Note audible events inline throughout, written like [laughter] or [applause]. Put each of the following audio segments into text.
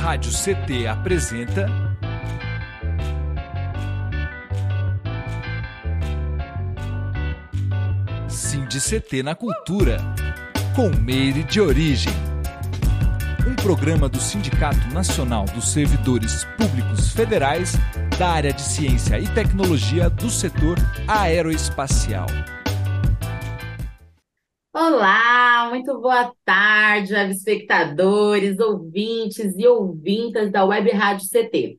Rádio CT apresenta. Cindy CT na Cultura, com Meire de Origem. Um programa do Sindicato Nacional dos Servidores Públicos Federais da área de Ciência e Tecnologia do setor aeroespacial. Olá, muito boa tarde, web espectadores, ouvintes e ouvintas da Web Rádio CT.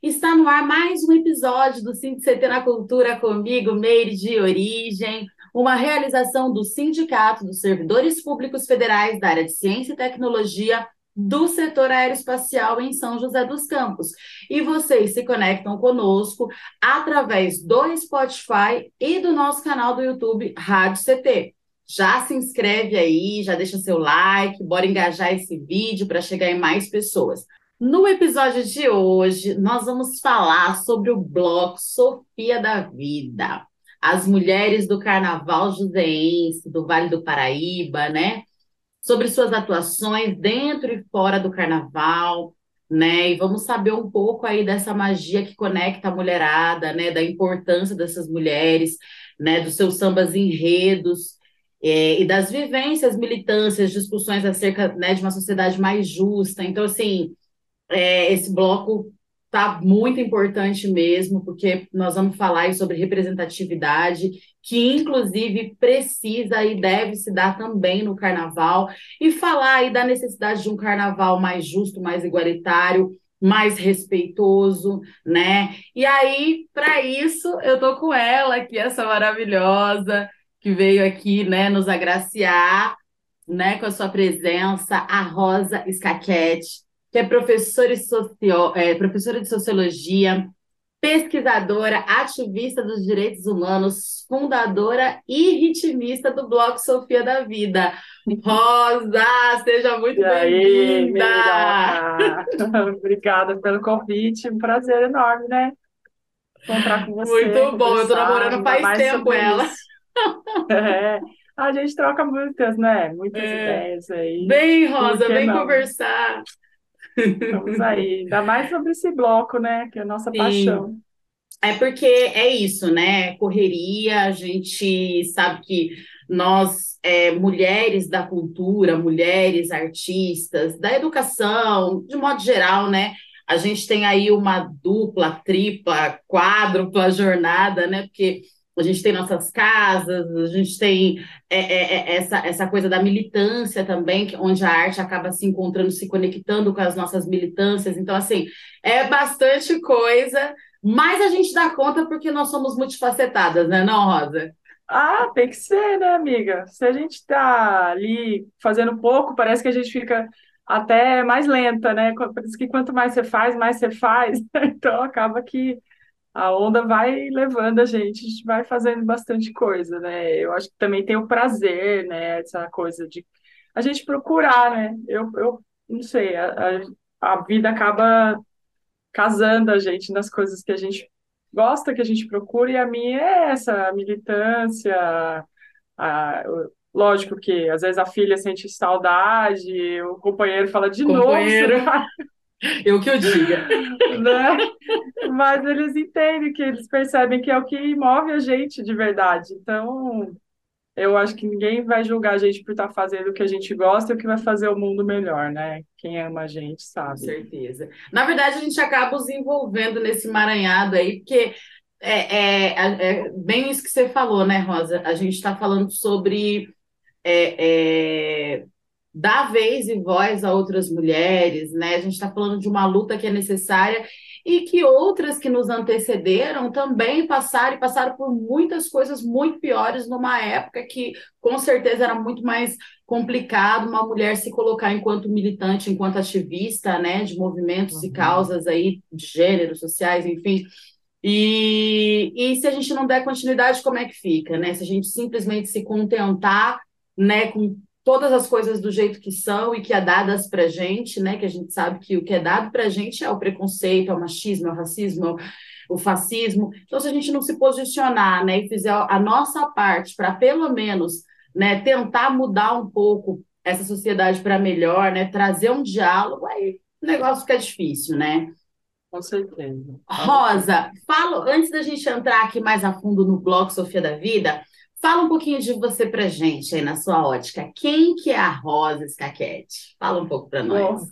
Está no ar mais um episódio do CT na Cultura comigo, Meire de Origem, uma realização do Sindicato dos Servidores Públicos Federais da área de Ciência e Tecnologia do setor aeroespacial em São José dos Campos. E vocês se conectam conosco através do Spotify e do nosso canal do YouTube Rádio CT já se inscreve aí, já deixa seu like, bora engajar esse vídeo para chegar em mais pessoas. No episódio de hoje, nós vamos falar sobre o bloco Sofia da Vida, as mulheres do Carnaval Joseense, do Vale do Paraíba, né? Sobre suas atuações dentro e fora do Carnaval, né? E vamos saber um pouco aí dessa magia que conecta a mulherada, né? Da importância dessas mulheres, né? Dos seus sambas enredos, é, e das vivências, militâncias, discussões acerca né, de uma sociedade mais justa. Então, assim, é, esse bloco está muito importante mesmo, porque nós vamos falar sobre representatividade, que inclusive precisa e deve se dar também no carnaval, e falar aí da necessidade de um carnaval mais justo, mais igualitário, mais respeitoso, né? E aí, para isso, eu tô com ela aqui, essa maravilhosa, que veio aqui, né, nos agraciar, né, com a sua presença, a Rosa Scaquete, que é professora, socio... é, professora de sociologia, pesquisadora, ativista dos direitos humanos, fundadora e ritmista do Bloco Sofia da Vida. Rosa, seja muito bem-vinda! [laughs] Obrigada pelo convite, um prazer enorme, né? Encontrar com você. Muito bom, eu tô namorando faz tempo ela. Isso. [laughs] É, a gente troca muitas, né? Muitas é. ideias aí. Bem, Rosa, vem não? conversar. Vamos aí, ainda mais sobre esse bloco, né? Que é a nossa Sim. paixão. É porque é isso, né? Correria, a gente sabe que nós, é, mulheres da cultura, mulheres artistas, da educação, de modo geral, né? A gente tem aí uma dupla, tripla, quádrupla jornada, né? Porque a gente tem nossas casas, a gente tem é, é, é, essa, essa coisa da militância também, onde a arte acaba se encontrando, se conectando com as nossas militâncias. Então, assim, é bastante coisa, mas a gente dá conta porque nós somos multifacetadas, né, não, Rosa? Ah, tem que ser, né, amiga? Se a gente está ali fazendo pouco, parece que a gente fica até mais lenta, né? Parece que quanto mais você faz, mais você faz. [laughs] Então acaba que a onda vai levando a gente, a gente vai fazendo bastante coisa, né? Eu acho que também tem o prazer, né? Essa coisa de a gente procurar, né? Eu, eu não sei, a, a, a vida acaba casando a gente nas coisas que a gente gosta, que a gente procura, e a minha é essa militância, a, lógico que às vezes a filha sente saudade, o companheiro fala de companheiro. novo. Eu que eu diga. Né? Mas eles entendem que eles percebem que é o que move a gente de verdade. Então, eu acho que ninguém vai julgar a gente por estar fazendo o que a gente gosta e o que vai fazer o mundo melhor, né? Quem ama a gente sabe. Com certeza. Na verdade, a gente acaba os envolvendo nesse maranhado aí, porque é, é, é bem isso que você falou, né, Rosa? A gente está falando sobre é, dar vez e voz a outras mulheres, né? A gente está falando de uma luta que é necessária e que outras que nos antecederam também passaram e passaram por muitas coisas muito piores numa época que com certeza era muito mais complicado uma mulher se colocar enquanto militante, enquanto ativista, né, de movimentos uhum. e causas aí de gênero, sociais, enfim. E, e se a gente não der continuidade, como é que fica, né? Se a gente simplesmente se contentar, né, com todas as coisas do jeito que são e que é dadas para gente, né? Que a gente sabe que o que é dado para gente é o preconceito, é o machismo, é o racismo, é o fascismo. Então, se a gente não se posicionar, né, e fizer a nossa parte para pelo menos, né, tentar mudar um pouco essa sociedade para melhor, né, trazer um diálogo, aí o negócio fica difícil, né? Com certeza. Rosa, fala, antes da gente entrar aqui mais a fundo no bloco Sofia da Vida, fala um pouquinho de você pra gente aí na sua ótica. Quem que é a Rosa Scaquete? Fala um pouco para nós. Bom,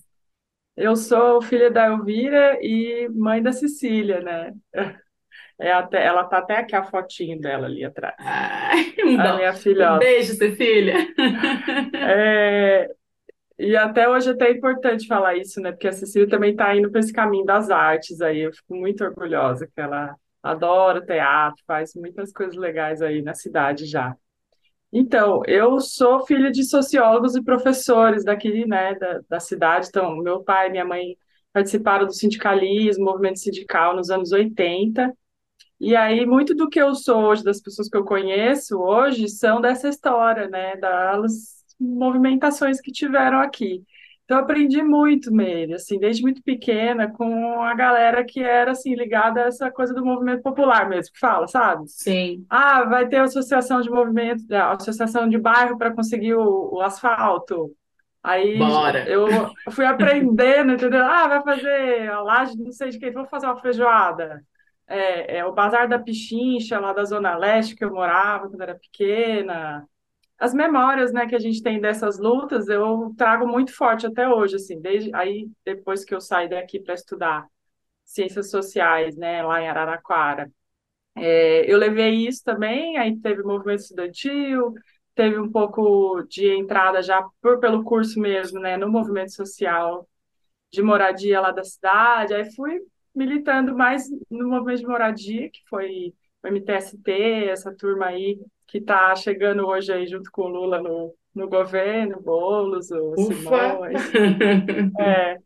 eu sou filha da Elvira e mãe da Cecília, né? [laughs] É até, ela tá até aqui a fotinho dela ali atrás. Ai, [laughs] a minha filhota. Beijo, Cecília. [laughs] É, e até hoje é até importante falar isso, né? Porque a Cecília também está indo para esse caminho das artes aí. Eu fico muito orgulhosa que ela adora teatro, faz muitas coisas legais aí na cidade já. Então, eu sou filha de sociólogos e professores daqui, né, da, da cidade. Então, meu pai e minha mãe participaram do sindicalismo, movimento sindical nos anos 80. E aí, muito do que eu sou hoje, das pessoas que eu conheço hoje, são dessa história, né, das movimentações que tiveram aqui. Então, eu aprendi muito, Meire, assim, desde muito pequena, com a galera que era, assim, ligada a essa coisa do movimento popular mesmo, que fala, sabe? Sim. Ah, vai ter associação de movimento, associação de bairro para conseguir o, o, asfalto. Aí Bora. eu fui aprendendo, entendeu? Ah, vai fazer a laje, não sei de quem, vou fazer uma feijoada. É, é o Bazar da Pichincha, lá da Zona Leste, que eu morava quando era pequena as memórias, né, que a gente tem dessas lutas, eu trago muito forte até hoje, assim, desde aí depois que eu saí daqui para estudar ciências sociais, né, lá em Araraquara, é, eu levei isso também, aí teve movimento estudantil, teve um pouco de entrada já por pelo curso mesmo, né, no movimento social de moradia lá da cidade, aí fui militando mais no movimento de moradia, que foi o MTST, essa turma aí que está chegando hoje aí junto com o Lula no, no governo, Boulos, o Simões. [laughs] É,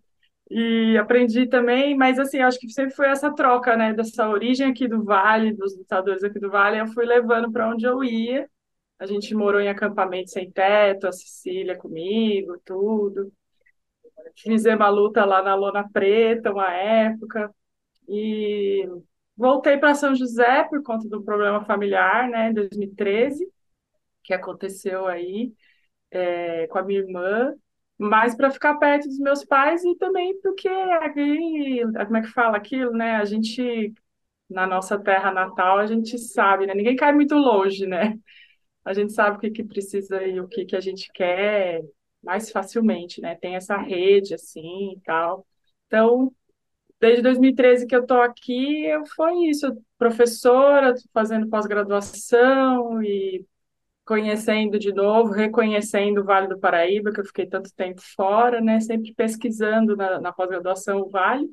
e aprendi também, mas assim, acho que sempre foi essa troca, né, dessa origem aqui do Vale, dos lutadores aqui do Vale, eu fui levando para onde eu ia. A gente morou em acampamento sem teto, a Cecília comigo, tudo. Fizemos a luta lá na Lona Preta, uma época. E Voltei para São José por conta do problema familiar, né, em 2013, que aconteceu aí é, com a minha irmã, mas para ficar perto dos meus pais e também porque aqui, como é que fala aquilo, né? A gente, na nossa terra natal, a gente sabe, né? Ninguém cai muito longe, né? A gente sabe o que, que precisa e o que, que a gente quer mais facilmente, né? Tem essa rede, assim, e tal. Então, desde 2013 que eu estou aqui, eu foi isso, professora, fazendo pós-graduação e conhecendo de novo, reconhecendo o Vale do Paraíba, que eu fiquei tanto tempo fora, né? Sempre pesquisando na, na pós-graduação o Vale.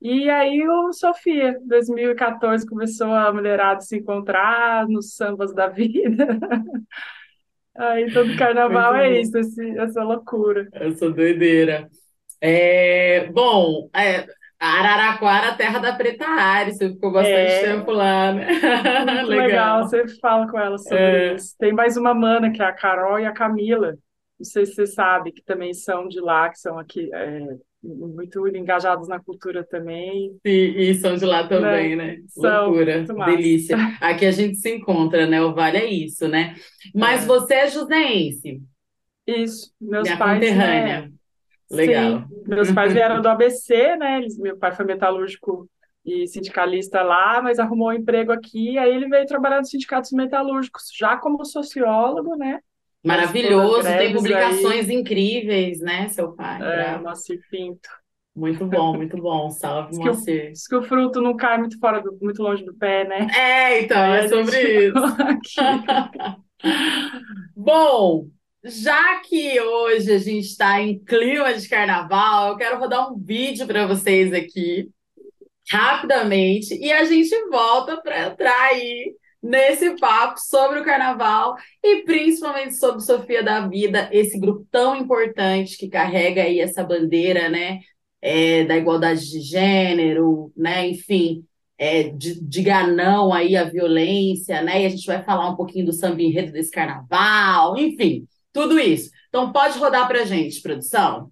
E aí o Sofia, 2014, começou a mulherada se encontrar nos sambas da vida. [laughs] Aí todo carnaval é isso, essa loucura. Essa doideira. É, bom, é, Araraquara, terra da Preta Ares, você ficou bastante é, tempo lá, né? [laughs] Legal. legal, você fala com ela sobre é. isso. Tem mais uma mana, que é a Carol e a Camila. Não sei se você sabe, que também são de lá, que são aqui é, muito engajados na cultura também. Sim, e são de lá também, né? né? São, Loucura, delícia. [laughs] Aqui a gente se encontra, né? O Vale é isso, né? Mas é. você é joseense. Isso, meus Minha pais. Conterrânea. Né? Legal. Sim, meus pais vieram do ABC, né? Eles, meu pai foi metalúrgico e sindicalista lá, mas arrumou um emprego aqui, aí ele veio trabalhar nos sindicatos metalúrgicos, já como sociólogo, né? Maravilhoso, tem publicações aí. incríveis, né, seu pai? É, Moacir Pinto. Muito bom, muito bom. Salve, Moacir. Diz que o fruto não cai muito fora do, muito longe do pé, né? É, então, é sobre isso. [laughs] [laughs] bom, já que hoje a gente está em clima de carnaval, eu quero rodar um vídeo para vocês aqui, rapidamente, e a gente volta para entrar aí nesse papo sobre o carnaval e principalmente sobre Sofia da Vida, esse grupo tão importante que carrega aí essa bandeira, né, é, da igualdade de gênero, né, enfim, é, de, diga não aí à violência, né, e a gente vai falar um pouquinho do samba enredo desse carnaval, enfim. Tudo isso. Então pode rodar para gente, produção.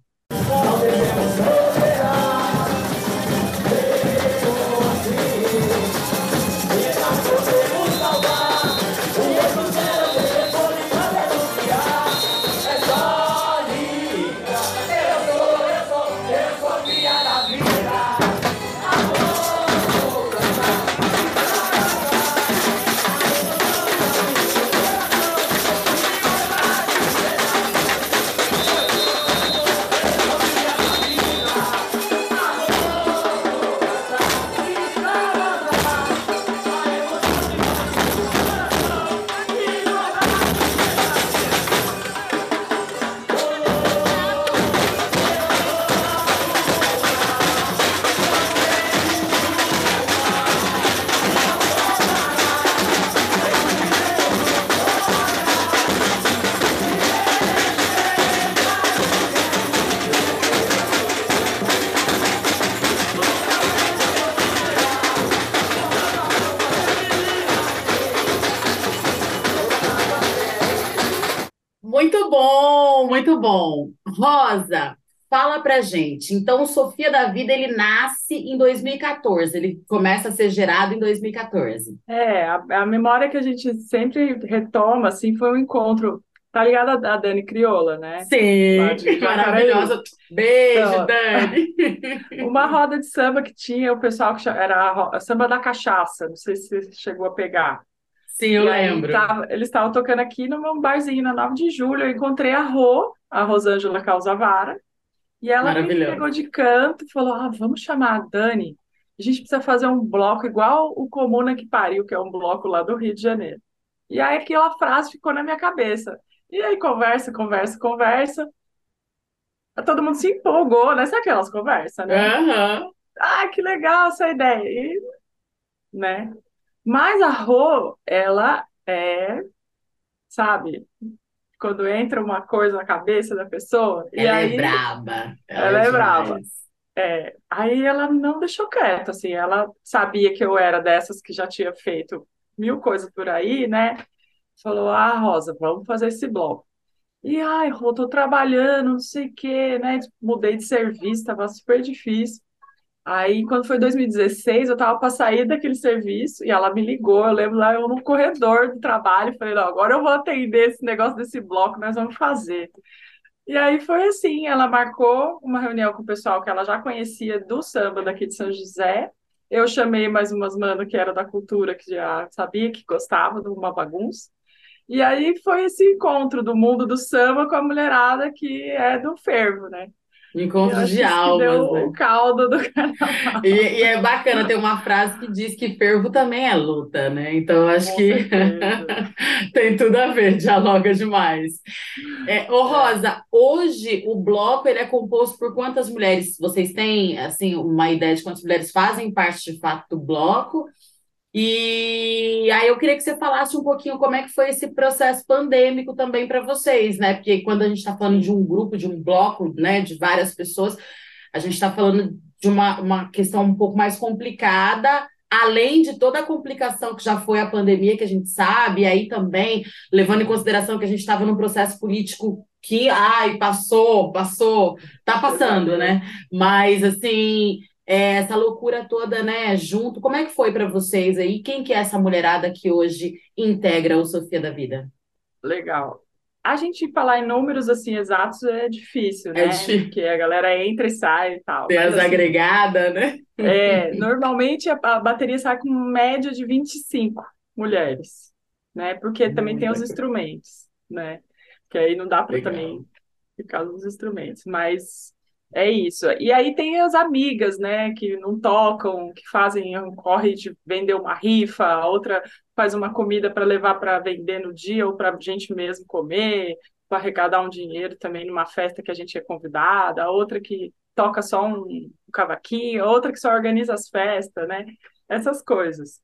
Fala pra gente. Então, Sofia da Vida, ele nasce em 2014, ele começa a ser gerado em 2014. É, a, a memória que a gente sempre retoma, assim, foi um encontro Tá ligada a Dani Crioula, né? Sim, maravilhosa. Beijo, então, Dani. [laughs] Uma roda de samba que tinha o pessoal que era a, a samba da cachaça, não sei se você chegou a pegar. Sim, eu e lembro. Tava, eles estavam tocando aqui num barzinho na 9 de julho. Eu encontrei a Rô, a Rosângela Causavara, e ela me pegou de canto e falou: Ah, vamos chamar a Dani. A gente precisa fazer um bloco igual o Comuna que Pariu, que é um bloco lá do Rio de Janeiro. E aí aquela frase ficou na minha cabeça. E aí conversa, conversa, conversa. Todo mundo se empolgou, né? Sabe aquelas conversas, né? Uhum. Ah, que legal essa ideia. E, né? Mas a Rô, ela é, sabe, quando entra uma coisa na cabeça da pessoa, ela e é aí é braba. Ela, ela é, é braba. É, aí ela não deixou quieto, assim, ela sabia que eu era dessas que já tinha feito mil coisas por aí, né? falou: Ah, Rosa, vamos fazer esse bloco. E ai, Rô, tô trabalhando, não sei o quê, né? Mudei de serviço, tava super difícil. Aí, quando foi 2016, eu tava para sair daquele serviço e ela me ligou. Eu lembro lá, eu no corredor do trabalho, falei: Não, agora eu vou atender esse negócio desse bloco, nós vamos fazer. E aí foi assim: ela marcou uma reunião com o pessoal que ela já conhecia do samba daqui de São José. Eu chamei mais umas mano que era da cultura, que já sabia que gostava de uma bagunça. E aí foi esse encontro do mundo do samba com a mulherada que é do fervo, né? Encontro de almas, né? o caldo do carnaval. E, e, é bacana, tem uma frase que diz que fervo também é luta, né? Então acho com que [laughs] tem tudo a ver, dialoga demais. É, ô Rosa, hoje o bloco ele é composto por quantas mulheres? Vocês têm assim uma ideia de quantas mulheres fazem parte de fato do bloco? E aí eu queria que você falasse um pouquinho como é que foi esse processo pandêmico também para vocês, né? Porque quando a gente está falando de um grupo, de um bloco, né, de várias pessoas, a gente está falando de uma, uma questão um pouco mais complicada, além de toda a complicação que já foi a pandemia, que a gente sabe, e aí também, levando em consideração que a gente estava num processo político que, ai, passou, passou, tá passando, né? Mas, assim, é, essa loucura toda, né, junto. Como é que foi para vocês aí? Quem que é essa mulherada que hoje integra o Sofia da Vida? Legal. A gente falar em números assim exatos é difícil, é né? É difícil. Porque a galera entra e sai e tal. Tem as assim, agregadas, né? É, [laughs] normalmente a, a, bateria sai com média de 25 mulheres, né? Porque também tem os instrumentos, né? Que aí não dá para também ficar nos instrumentos, mas é isso. E aí tem as amigas, né, que não tocam, que fazem um corre de vender uma rifa, a outra faz uma comida para levar para vender no dia ou para a gente mesmo comer, para arrecadar um dinheiro também numa festa que a gente é convidada, a outra que toca só um, um cavaquinho, a outra que só organiza as festas, né? Essas coisas.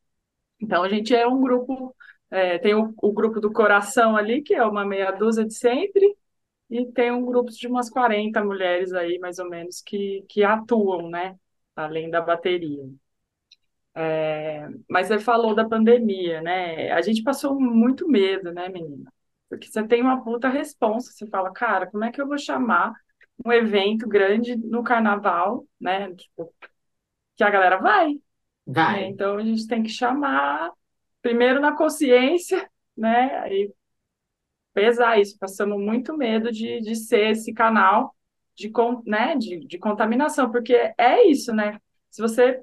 Então a gente é um grupo, é, tem o, o grupo do coração ali, que é uma meia dúzia de sempre, e tem um grupo de umas 40 mulheres aí, mais ou menos, que, que atuam, né? Além da bateria. É, mas você falou da pandemia, né? A gente passou muito medo, né, menina? Porque você tem uma puta responsa, você fala, cara, como é que eu vou chamar um evento grande no carnaval, né? Tipo, que a galera vai. Vai. Né? Então a gente tem que chamar primeiro na consciência, [laughs] né? Aí pesar isso, passando muito medo de, de ser esse canal de, né, de, de contaminação, porque é isso, né? Se você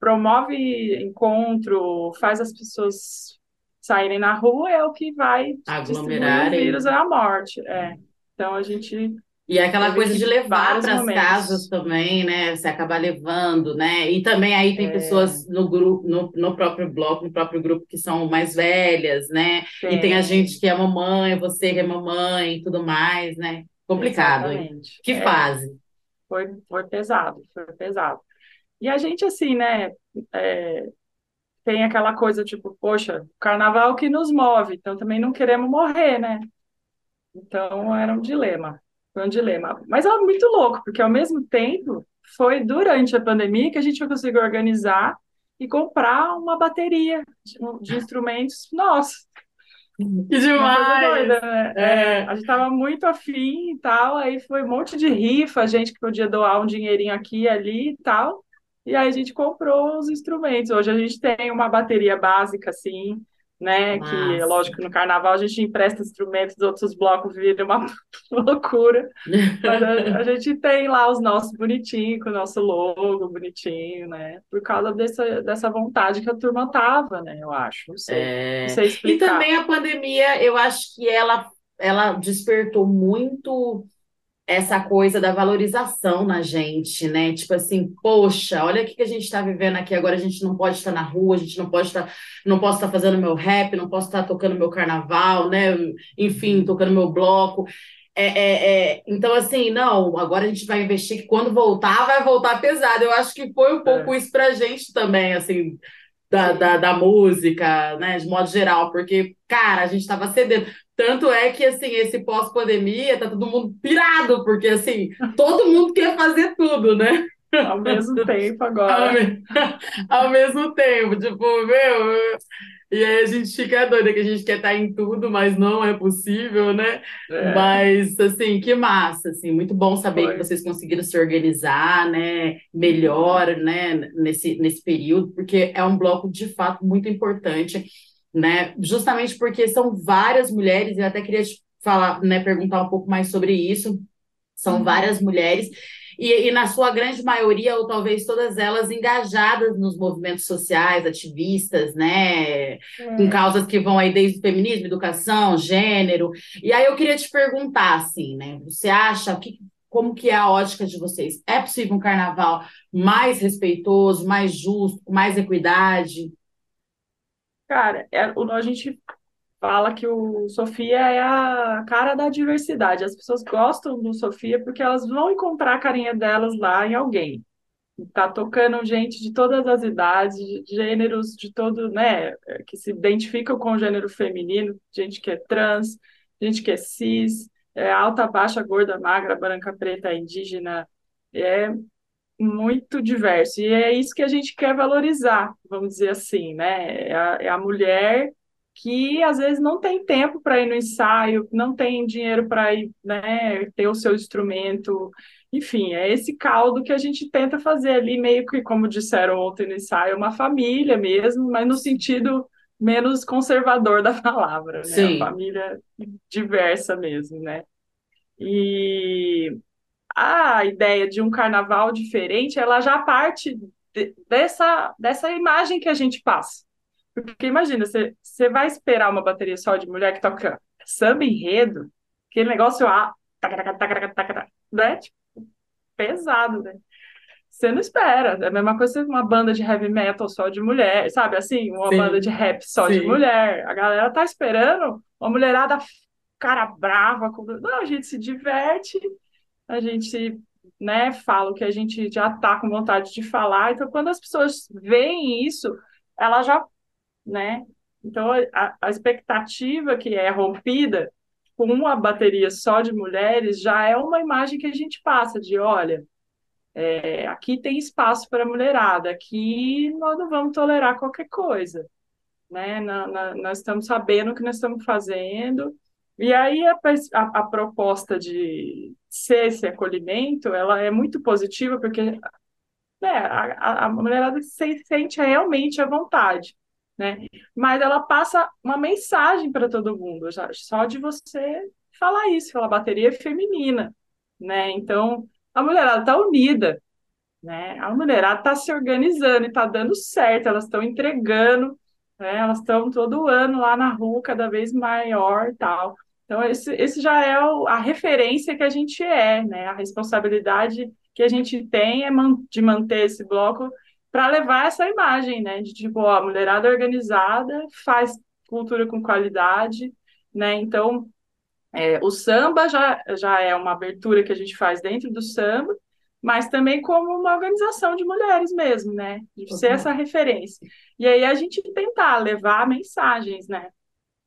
promove encontro, faz as pessoas saírem na rua, é o que vai aglomerar o vírus é a morte. É. Então a gente e é aquela coisa de levar para as casas também, né? Você acaba levando, né? E também aí tem é. pessoas no grupo, no, no próprio bloco, no próprio grupo que são mais velhas, né? Sim. E tem a gente que é mamãe, você que é mamãe e tudo mais, né? Complicado, hein? Que é. fase. Foi, foi pesado, foi pesado. E a gente, assim, né? É, tem aquela coisa tipo, poxa, carnaval que nos move, então também não queremos morrer, né? Então era um dilema. Foi um dilema. Mas é muito louco, porque ao mesmo tempo foi durante a pandemia que a gente conseguiu organizar e comprar uma bateria de, de instrumentos nossos. Que demais! Doida, né? É, a gente tava muito afim e tal, aí foi um monte de rifa, gente que podia doar um dinheirinho aqui e ali e tal. E aí a gente comprou os instrumentos. Hoje a gente tem uma bateria básica, assim, né? Que, Massa. lógico, no carnaval a gente empresta instrumentos dos outros blocos, vira uma [laughs] loucura. Mas a, a [laughs] gente tem lá os nossos bonitinhos, com o nosso logo bonitinho, né? Por causa dessa, dessa vontade que a turma tava, né? Eu acho, não sei. É, Não sei E explicar. também a pandemia, eu acho que ela, ela despertou muito essa coisa da valorização na gente, né? Tipo assim, poxa, olha o que que a gente está vivendo aqui agora. A gente não pode estar na rua, a gente não pode estar, não posso estar fazendo meu rap, não posso estar tocando meu carnaval, né? Enfim, tocando meu bloco. É, é, é, então, assim, não, agora a gente vai investir que quando voltar, vai voltar pesado. Eu acho que foi um pouco É. isso pra gente também, assim, da, da, da música, né, de modo geral, porque, cara, a gente tava cedendo. Tanto é que, assim, esse pós-pandemia, tá todo mundo pirado, porque, assim, todo mundo quer fazer tudo, né? Ao mesmo tempo Ao, agora. me- [laughs] ao mesmo tempo, tipo, meu. E aí a gente fica doida que a gente quer estar em tudo, mas não é possível, né? É, Mas, assim, que massa, assim, muito bom saber que foi. vocês conseguiram se organizar, né, melhor, né, nesse, nesse período, porque é um bloco, de fato, muito importante, né, justamente porque são várias mulheres, eu até queria te falar, né, perguntar um pouco mais sobre isso, são Uhum. várias mulheres, e, e na sua grande maioria, ou talvez todas elas, engajadas nos movimentos sociais, ativistas, né, com É. causas que vão aí desde o feminismo, educação, gênero. E aí eu queria te perguntar, assim, né? Você acha que, como que é a ótica de vocês? É possível um carnaval mais respeitoso, mais justo, com mais equidade? Cara, é- o- a gente fala que o Sofia é a cara da diversidade. As pessoas gostam do Sofia porque elas vão encontrar a carinha delas lá em alguém. Tá tocando gente de todas as idades, de gêneros, de todo, né, que se identificam com o gênero feminino, gente que é trans, gente que é cis, é alta, baixa, gorda, magra, branca, preta, indígena, é muito diverso. E é isso que a gente quer valorizar, vamos dizer assim, né? É a, é a mulher que às vezes não tem tempo para ir no ensaio, não tem dinheiro para ir, né, ter o seu instrumento. Enfim, é esse caldo que a gente tenta fazer ali, meio que, como disseram ontem no ensaio, uma família mesmo, mas no sentido menos conservador da palavra, né? Sim. família diversa mesmo, né? E a ideia de um carnaval diferente, ela já parte de- dessa, dessa imagem que a gente passa. Porque imagina, você, vai esperar uma bateria só de mulher que toca samba enredo, aquele negócio ah, tacaraca, tacaraca, tacaraca, né? Tipo, pesado, né? Você não espera. É a mesma coisa uma banda de heavy metal só de mulher, sabe? Assim, uma banda Sim, de rap só de sim. mulher. A galera tá esperando uma mulherada cara brava. com- Não, a gente se diverte, a gente, né, fala o que a gente já tá com vontade de falar. Então, quando as pessoas veem isso, ela já, né? Então, a, a expectativa que é rompida com uma bateria só de mulheres já é uma imagem que a gente passa de, olha. É, aqui tem espaço para a mulherada, aqui nós não vamos tolerar qualquer coisa, né? Na- na- nós estamos sabendo o que nós estamos fazendo, e aí a, a- a proposta de ser esse acolhimento, ela é muito positiva, porque né, a, a- mulherada se sente realmente à vontade, né? Mas ela passa uma mensagem para todo mundo, já, só de você falar isso, falar bateria feminina, né? Então, a mulherada está unida, né? A mulherada está se organizando e está dando certo, elas estão entregando, né? Elas estão todo ano lá na rua, cada vez maior e tal. Então, esse, esse já é o- a referência que a gente é, né? A responsabilidade que a gente tem é man- de manter esse bloco para levar essa imagem, né? De tipo, ó, a mulherada organizada faz cultura com qualidade, né? Então, é, o samba já, já é uma abertura que a gente faz dentro do samba, mas também como uma organização de mulheres mesmo, né? De ser essa referência. E aí a gente tentar levar mensagens, né?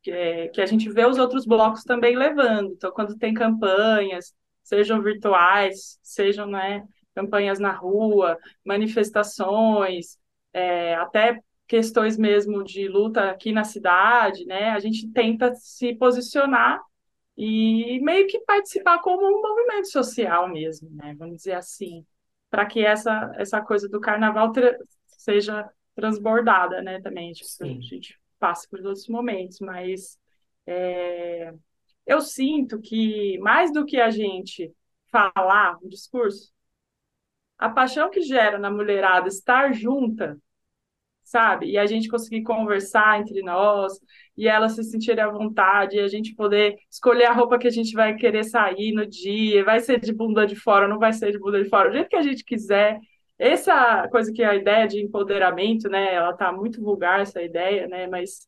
Que, é- que a gente vê os outros blocos também levando. Então, quando tem campanhas, sejam virtuais, sejam, né, campanhas na rua, manifestações, é, até questões mesmo de luta aqui na cidade, né? A gente tenta se posicionar e meio que participar como um movimento social mesmo, né? Vamos dizer assim, para que essa, essa coisa do carnaval tra seja transbordada, né? Também, tipo, a gente passe por outros momentos, mas é, eu sinto que mais do que a gente falar um discurso, a paixão que gera na mulherada estar junta sabe? E a gente conseguir conversar entre nós, e elas se sentirem à vontade, e a gente poder escolher a roupa que a gente vai querer sair no dia, vai ser de bunda de fora, não vai ser de bunda de fora, do jeito que a gente quiser. Essa coisa que é a ideia de empoderamento, né? Ela tá muito vulgar, essa ideia, né? Mas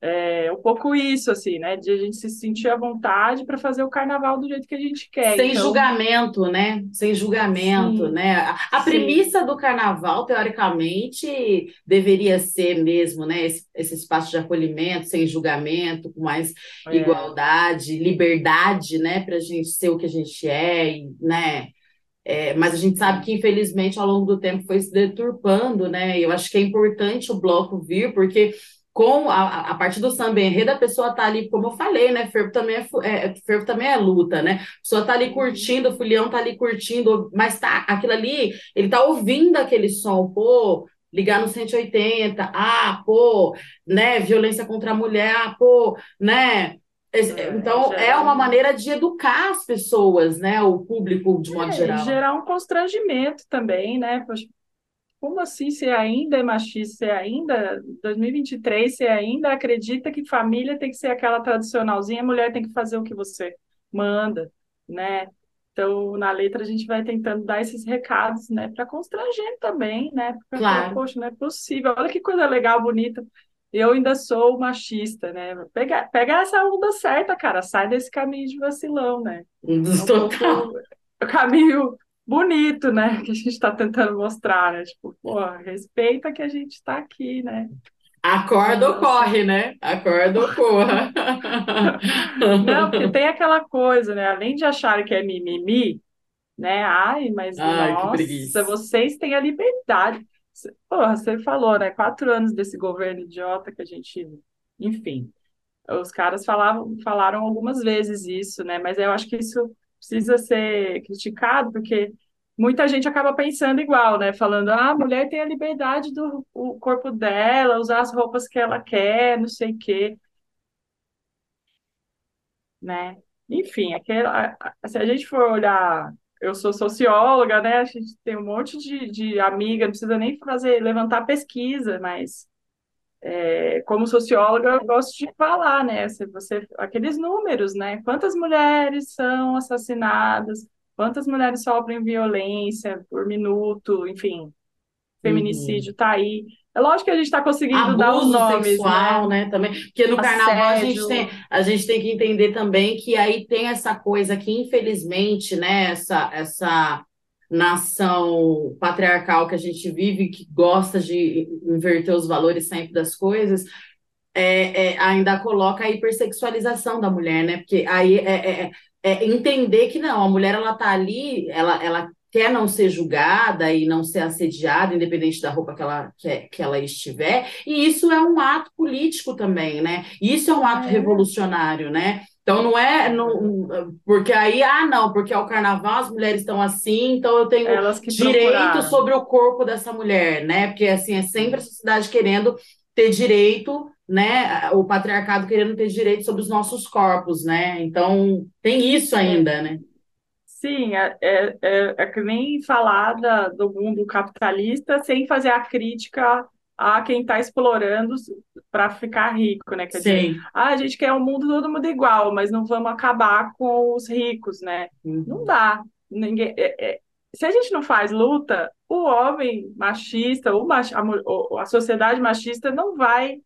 é um pouco isso, assim, né? De a gente se sentir à vontade para fazer o carnaval do jeito que a gente quer. Sem então... julgamento, né? Sem julgamento, Sim. né? A, a premissa do carnaval, teoricamente, deveria ser mesmo, né? Esse, esse espaço de acolhimento, sem julgamento, com mais é. igualdade, liberdade, né? Para a gente ser o que a gente é, e, né? É, mas a gente sabe que, infelizmente, ao longo do tempo foi se deturpando, né? E eu acho que é importante o bloco vir, porque com a, a partir do samba enredo, a pessoa tá ali, como eu falei, né? Fervo também é, é, fervo também é luta, né? A pessoa tá ali curtindo, o folião tá ali curtindo, mas tá aquilo ali, ele tá ouvindo aquele som, pô, ligar no 180, ah, pô, né? Violência contra a mulher, ah, pô, né? É, então, é uma maneira de educar as pessoas, né? O público, de modo é, geral. gerar um constrangimento também, né? Como assim você ainda é machista? Você ainda, 2023, você ainda acredita que família tem que ser aquela tradicionalzinha, a mulher tem que fazer o que você manda, né? Então, na letra, a gente vai tentando dar esses recados, né, para constranger também, né? Porque, claro. poxa, não é possível. Olha que coisa legal, bonita. Eu ainda sou machista, né? Pega, pega essa onda certa, cara. Sai desse caminho de vacilão, né? Total. É [laughs] um caminho bonito, né? Que a gente está tentando mostrar, né? Tipo, pô, respeita que a gente está aqui, né? Acorda ou corre, né? Acorda ou corra. [laughs] Não, porque tem aquela coisa, né? Além de acharem que é mimimi, né? Ai, mas Ai, nossa, vocês têm a liberdade. Porra, você falou, né? Quatro anos desse governo idiota que a gente. Enfim, os caras falavam, falaram algumas vezes isso, né? Mas eu acho que isso precisa ser criticado, porque muita gente acaba pensando igual, né? Falando, ah, a mulher tem a liberdade do o corpo dela, usar as roupas que ela quer, não sei o quê. Né? Enfim, aquela, se a gente for olhar, eu sou socióloga, né? A gente tem um monte de, de amiga, não precisa nem fazer, levantar pesquisa, mas é, como socióloga, eu gosto de falar, né? Se você, aqueles números, né? Quantas mulheres são assassinadas, quantas mulheres sofrem violência por minuto, enfim, feminicídio está uhum. aí. É lógico que a gente está conseguindo Abuso dar os nomes, sexual, né? né? Também, porque no Assédio. carnaval a gente, tem, a gente tem que entender também que aí tem essa coisa que, infelizmente, né? Essa, essa nação patriarcal que a gente vive, que gosta de inverter os valores sempre das coisas, é, é, ainda coloca a hipersexualização da mulher, né? Porque aí é, é, é, é entender que não, a mulher ela tá ali, ela, ela quer não ser julgada e não ser assediada, independente da roupa que ela, que, que ela estiver, e isso é um ato político também, né? Isso é um ato é. revolucionário, né? Então não é não, porque aí, ah, não, porque é o carnaval, as mulheres estão assim, então eu tenho direito procuraram. sobre o corpo dessa mulher, né? Porque assim, é sempre a sociedade querendo ter direito, né? O patriarcado querendo ter direito sobre os nossos corpos, né? Então tem isso ainda, né? Sim, é, é, é, é que nem falar da, do mundo capitalista sem fazer a crítica a quem está explorando para ficar rico, né? Quer Sim. dizer, ah, a gente quer um mundo todo mundo igual, mas não vamos acabar com os ricos, né? Uhum. Não dá. Ninguém, é, é, se a gente não faz luta, o homem machista, o mach, a, a sociedade machista não vai.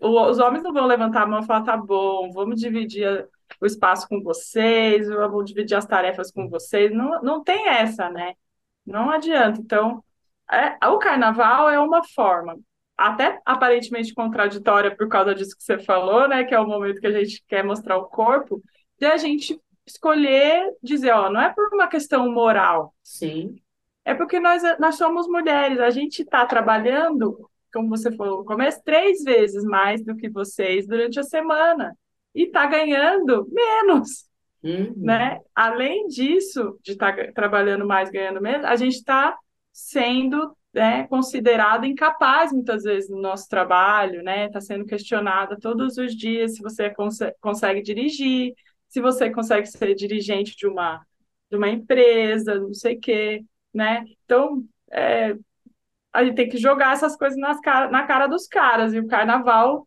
Os homens não vão levantar a mão e falar, tá bom, vamos dividir o espaço com vocês, vamos dividir as tarefas com vocês. Não, não tem essa, né? Não adianta. Então, é, o carnaval é uma forma, até aparentemente contraditória por causa disso que você falou, né? Que é o momento que a gente quer mostrar o corpo, de a gente escolher dizer, ó, não é por uma questão moral. Sim. É porque nós, nós somos mulheres, a gente está trabalhando como você falou no começo, três vezes mais do que vocês durante a semana. E está ganhando menos. Uhum. Né? Além disso, de estar tá trabalhando mais, ganhando menos, a gente está sendo né, considerado incapaz muitas vezes no nosso trabalho, né? Está sendo questionada todos os dias se você cons consegue dirigir, se você consegue ser dirigente de uma de uma empresa, não sei o quê, né? Então, é, a gente tem que jogar essas coisas nas cara, na cara dos caras, e o carnaval,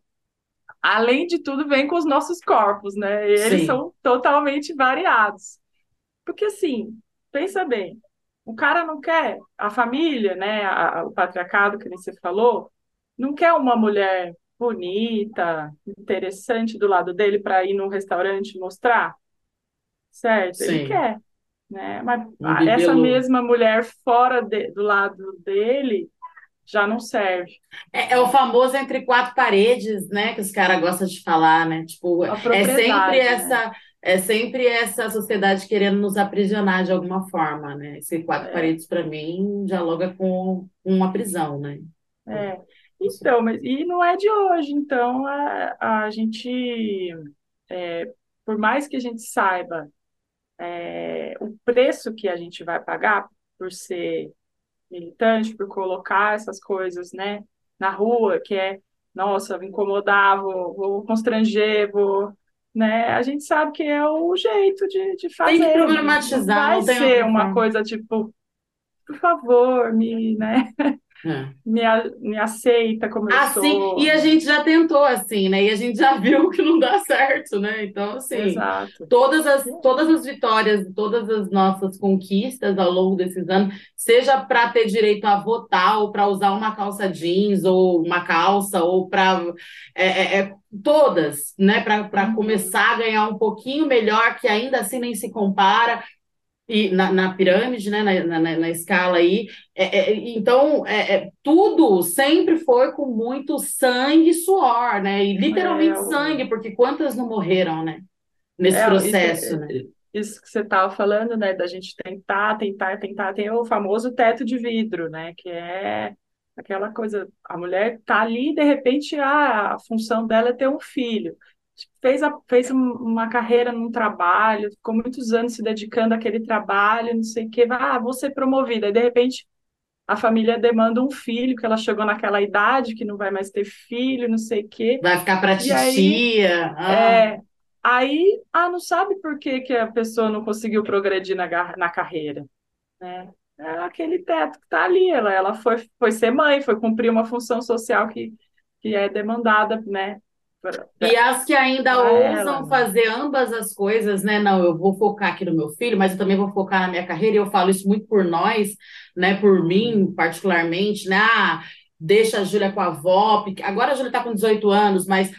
além de tudo, vem com os nossos corpos, né? E eles Sim. são totalmente variados. Porque, assim, pensa bem, o cara não quer, a família, né, a, o patriarcado que você falou, não quer uma mulher bonita, interessante do lado dele para ir num restaurante mostrar, certo? Sim. Ele quer. Né? Mas um essa mesma mulher fora de, do lado dele já não serve. É, é, o famoso entre quatro paredes, né? Que os caras gostam de falar, né? Tipo, é sempre né? essa. É sempre essa sociedade querendo nos aprisionar de alguma forma, né? Esse quatro é. paredes, para mim, dialoga com uma prisão, né? É. Então, mas, e não é de hoje, então a, a gente, é, por mais que a gente saiba é, o preço que a gente vai pagar por ser militante, por colocar essas coisas, né, na rua, que é, nossa, vou incomodar, vou, vou constranger, vou, né, a gente sabe que é o jeito de, de fazer. Tem que problematizar, não vai ser uma coisa tipo, por favor, me, né, [laughs] é. me, me aceita como eu assim, sou. E a gente já tentou assim, né? E a gente já [laughs] viu que não dá certo, né? Então, assim, Exato. todas as, todas as vitórias, todas as nossas conquistas ao longo desses anos, seja para ter direito a votar, ou para usar uma calça jeans, ou uma calça, ou para. É, é, é, todas, né? Para uhum. começar a ganhar um pouquinho melhor, que ainda assim nem se compara e na, na, pirâmide, né, na, na, na escala aí. É, é, então, é, é, tudo sempre foi com muito sangue e suor, né? E literalmente é, sangue, porque quantas não morreram, né? Nesse é, processo, isso, né? Isso que você estava falando, né? Da gente tentar, tentar, tentar. Tem o famoso teto de vidro, né? Que é aquela coisa, a mulher tá ali, de repente, ah, a função dela é ter um filho fez, a, fez uma carreira num trabalho, ficou muitos anos se dedicando àquele trabalho, não sei o vai, ah, vou ser promovida. E, de repente, a família demanda um filho, que ela chegou naquela idade que não vai mais ter filho, não sei o quê. Vai ficar para titia. Aí, ah. é, aí, ah, não sabe por que, que a pessoa não conseguiu progredir na, na carreira, né? É aquele teto que está ali, ela, ela foi, foi ser mãe, foi cumprir uma função social que, que é demandada, né, e as que ainda pra ousam ela. Fazer ambas as coisas, né? Não, eu vou focar aqui no meu filho, mas eu também vou focar na minha carreira, e eu falo isso muito por nós, né? Por mim, particularmente, né? Ah, deixa a Júlia com a avó. Agora a Júlia está com 18 anos, mas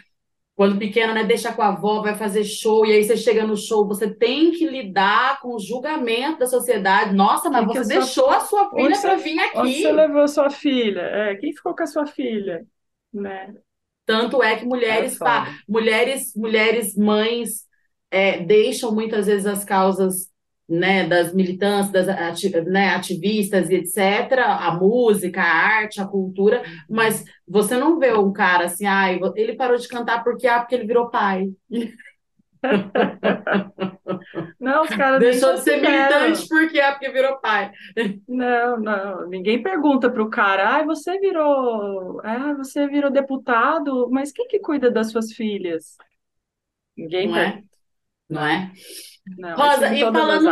quando pequena, né? Deixa com a avó, vai fazer show, e aí você chega no show, você tem que lidar com o julgamento da sociedade. Nossa, mas você deixou sua... a sua filha para vir aqui. Onde você levou a sua filha? É, quem ficou com a sua filha? Né? Tanto é que mulheres, pá, mulheres, mulheres mães é, deixam muitas vezes as causas né, das militantes, das ati né, ativistas e etc., a música, a arte, a cultura, uhum. mas você não vê um cara assim, ah, ele parou de cantar porque, ah, porque ele virou pai. [laughs] Não, os caras Deixou de ser militante porque é porque virou pai. Não, não. Ninguém pergunta para o cara, ah, você virou, ah, você virou deputado, mas quem que cuida das suas filhas? Ninguém não pergunta. É? Não é? Não, Rosa, e falando,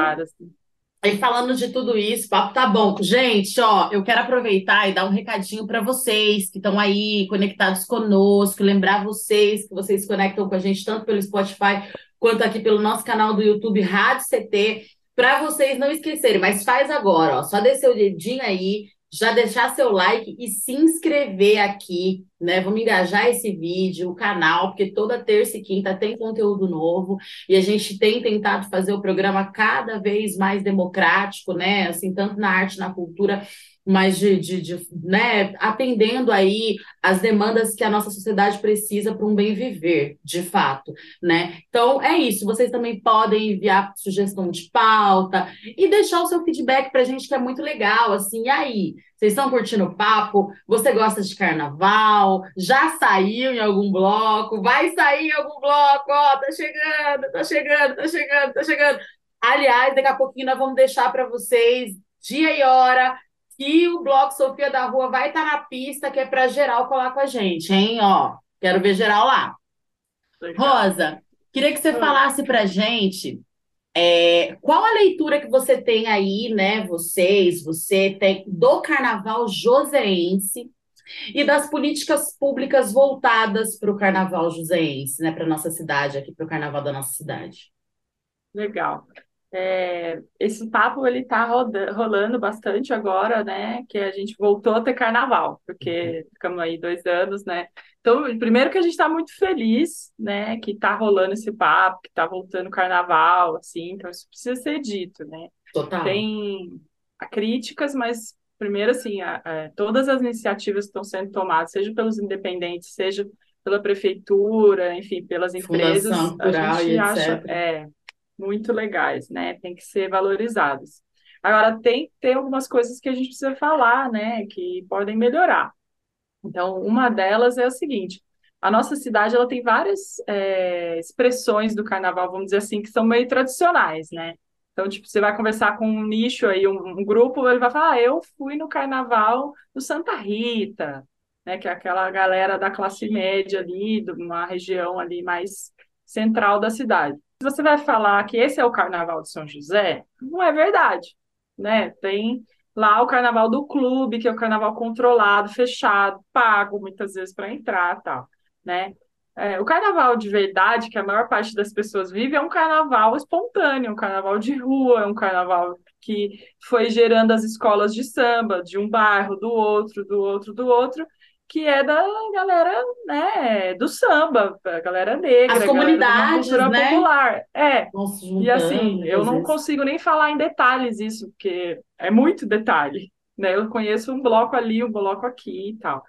e falando de tudo isso, papo tá bom. Gente, ó, eu quero aproveitar e dar um recadinho para vocês que estão aí conectados conosco, lembrar vocês que vocês conectam com a gente tanto pelo Spotify quanto aqui pelo nosso canal do YouTube Rádio CT, para vocês não esquecerem, mas faz agora, ó, só descer o dedinho aí, já deixar seu like e se inscrever aqui, né? Vamos engajar esse vídeo, o canal, porque toda terça e quinta tem conteúdo novo e a gente tem tentado fazer o programa cada vez mais democrático, né? Assim, tanto na arte, na cultura, mais de, de, de, né, atendendo aí as demandas que a nossa sociedade precisa para um bem viver, de fato, né? Então é isso. Vocês também podem enviar sugestão de pauta e deixar o seu feedback para a gente que é muito legal, assim. E aí, vocês estão curtindo o papo? Você gosta de carnaval? Já saiu em algum bloco? Vai sair em algum bloco? Ó, tá chegando, tá chegando, tá chegando, tá chegando. Aliás, daqui a pouquinho nós vamos deixar para vocês dia e hora que o Bloco Sofia da Rua vai estar tá na pista, que é para geral colar com a gente, hein? Ó, quero ver geral lá. Legal. Rosa, queria que você falasse para a gente é, qual a leitura que você tem aí, né? Vocês, você tem do Carnaval Joseense e das políticas públicas voltadas para o Carnaval Joseense, né? Para nossa cidade, aqui para o Carnaval da nossa cidade. Legal. É, esse papo ele está rolando bastante agora, né? Que a gente voltou a ter carnaval, porque uhum. ficamos aí dois anos, né? Então, primeiro que a gente está muito feliz, né? Que está rolando esse papo, que está voltando o carnaval, assim, então isso precisa ser dito, né? Total. Tem críticas, mas primeiro assim, a, a, todas as iniciativas que estão sendo tomadas, seja pelos independentes, seja pela prefeitura, enfim, pelas empresas, Fundação, a gente acha, é, muito legais, né? Tem que ser valorizados. Agora, tem, tem algumas coisas que a gente precisa falar, né? Que podem melhorar. Então, uma delas é o seguinte: a nossa cidade ela tem várias é, expressões do carnaval, vamos dizer assim, que são meio tradicionais, né? Então, tipo, você vai conversar com um nicho aí, um, um grupo, ele vai falar: ah, eu fui no carnaval do Santa Rita, né? Que é aquela galera da classe média ali, de uma região ali mais central da cidade. Você vai falar que esse é o Carnaval de São José, não é verdade, né? Tem lá o Carnaval do clube, que é o carnaval controlado, fechado, pago muitas vezes para entrar, tal, né? É, o carnaval de verdade, que a maior parte das pessoas vive, é um carnaval espontâneo, um carnaval de rua, um carnaval que foi gerando as escolas de samba, de um bairro, do outro, do outro, do outro, que é da galera, né, do samba, a galera negra, as comunidades, cultura né? popular. É. e assim, eu não consigo nem falar em detalhes isso, porque é muito detalhe, né? Eu conheço um bloco ali, um bloco aqui e tal,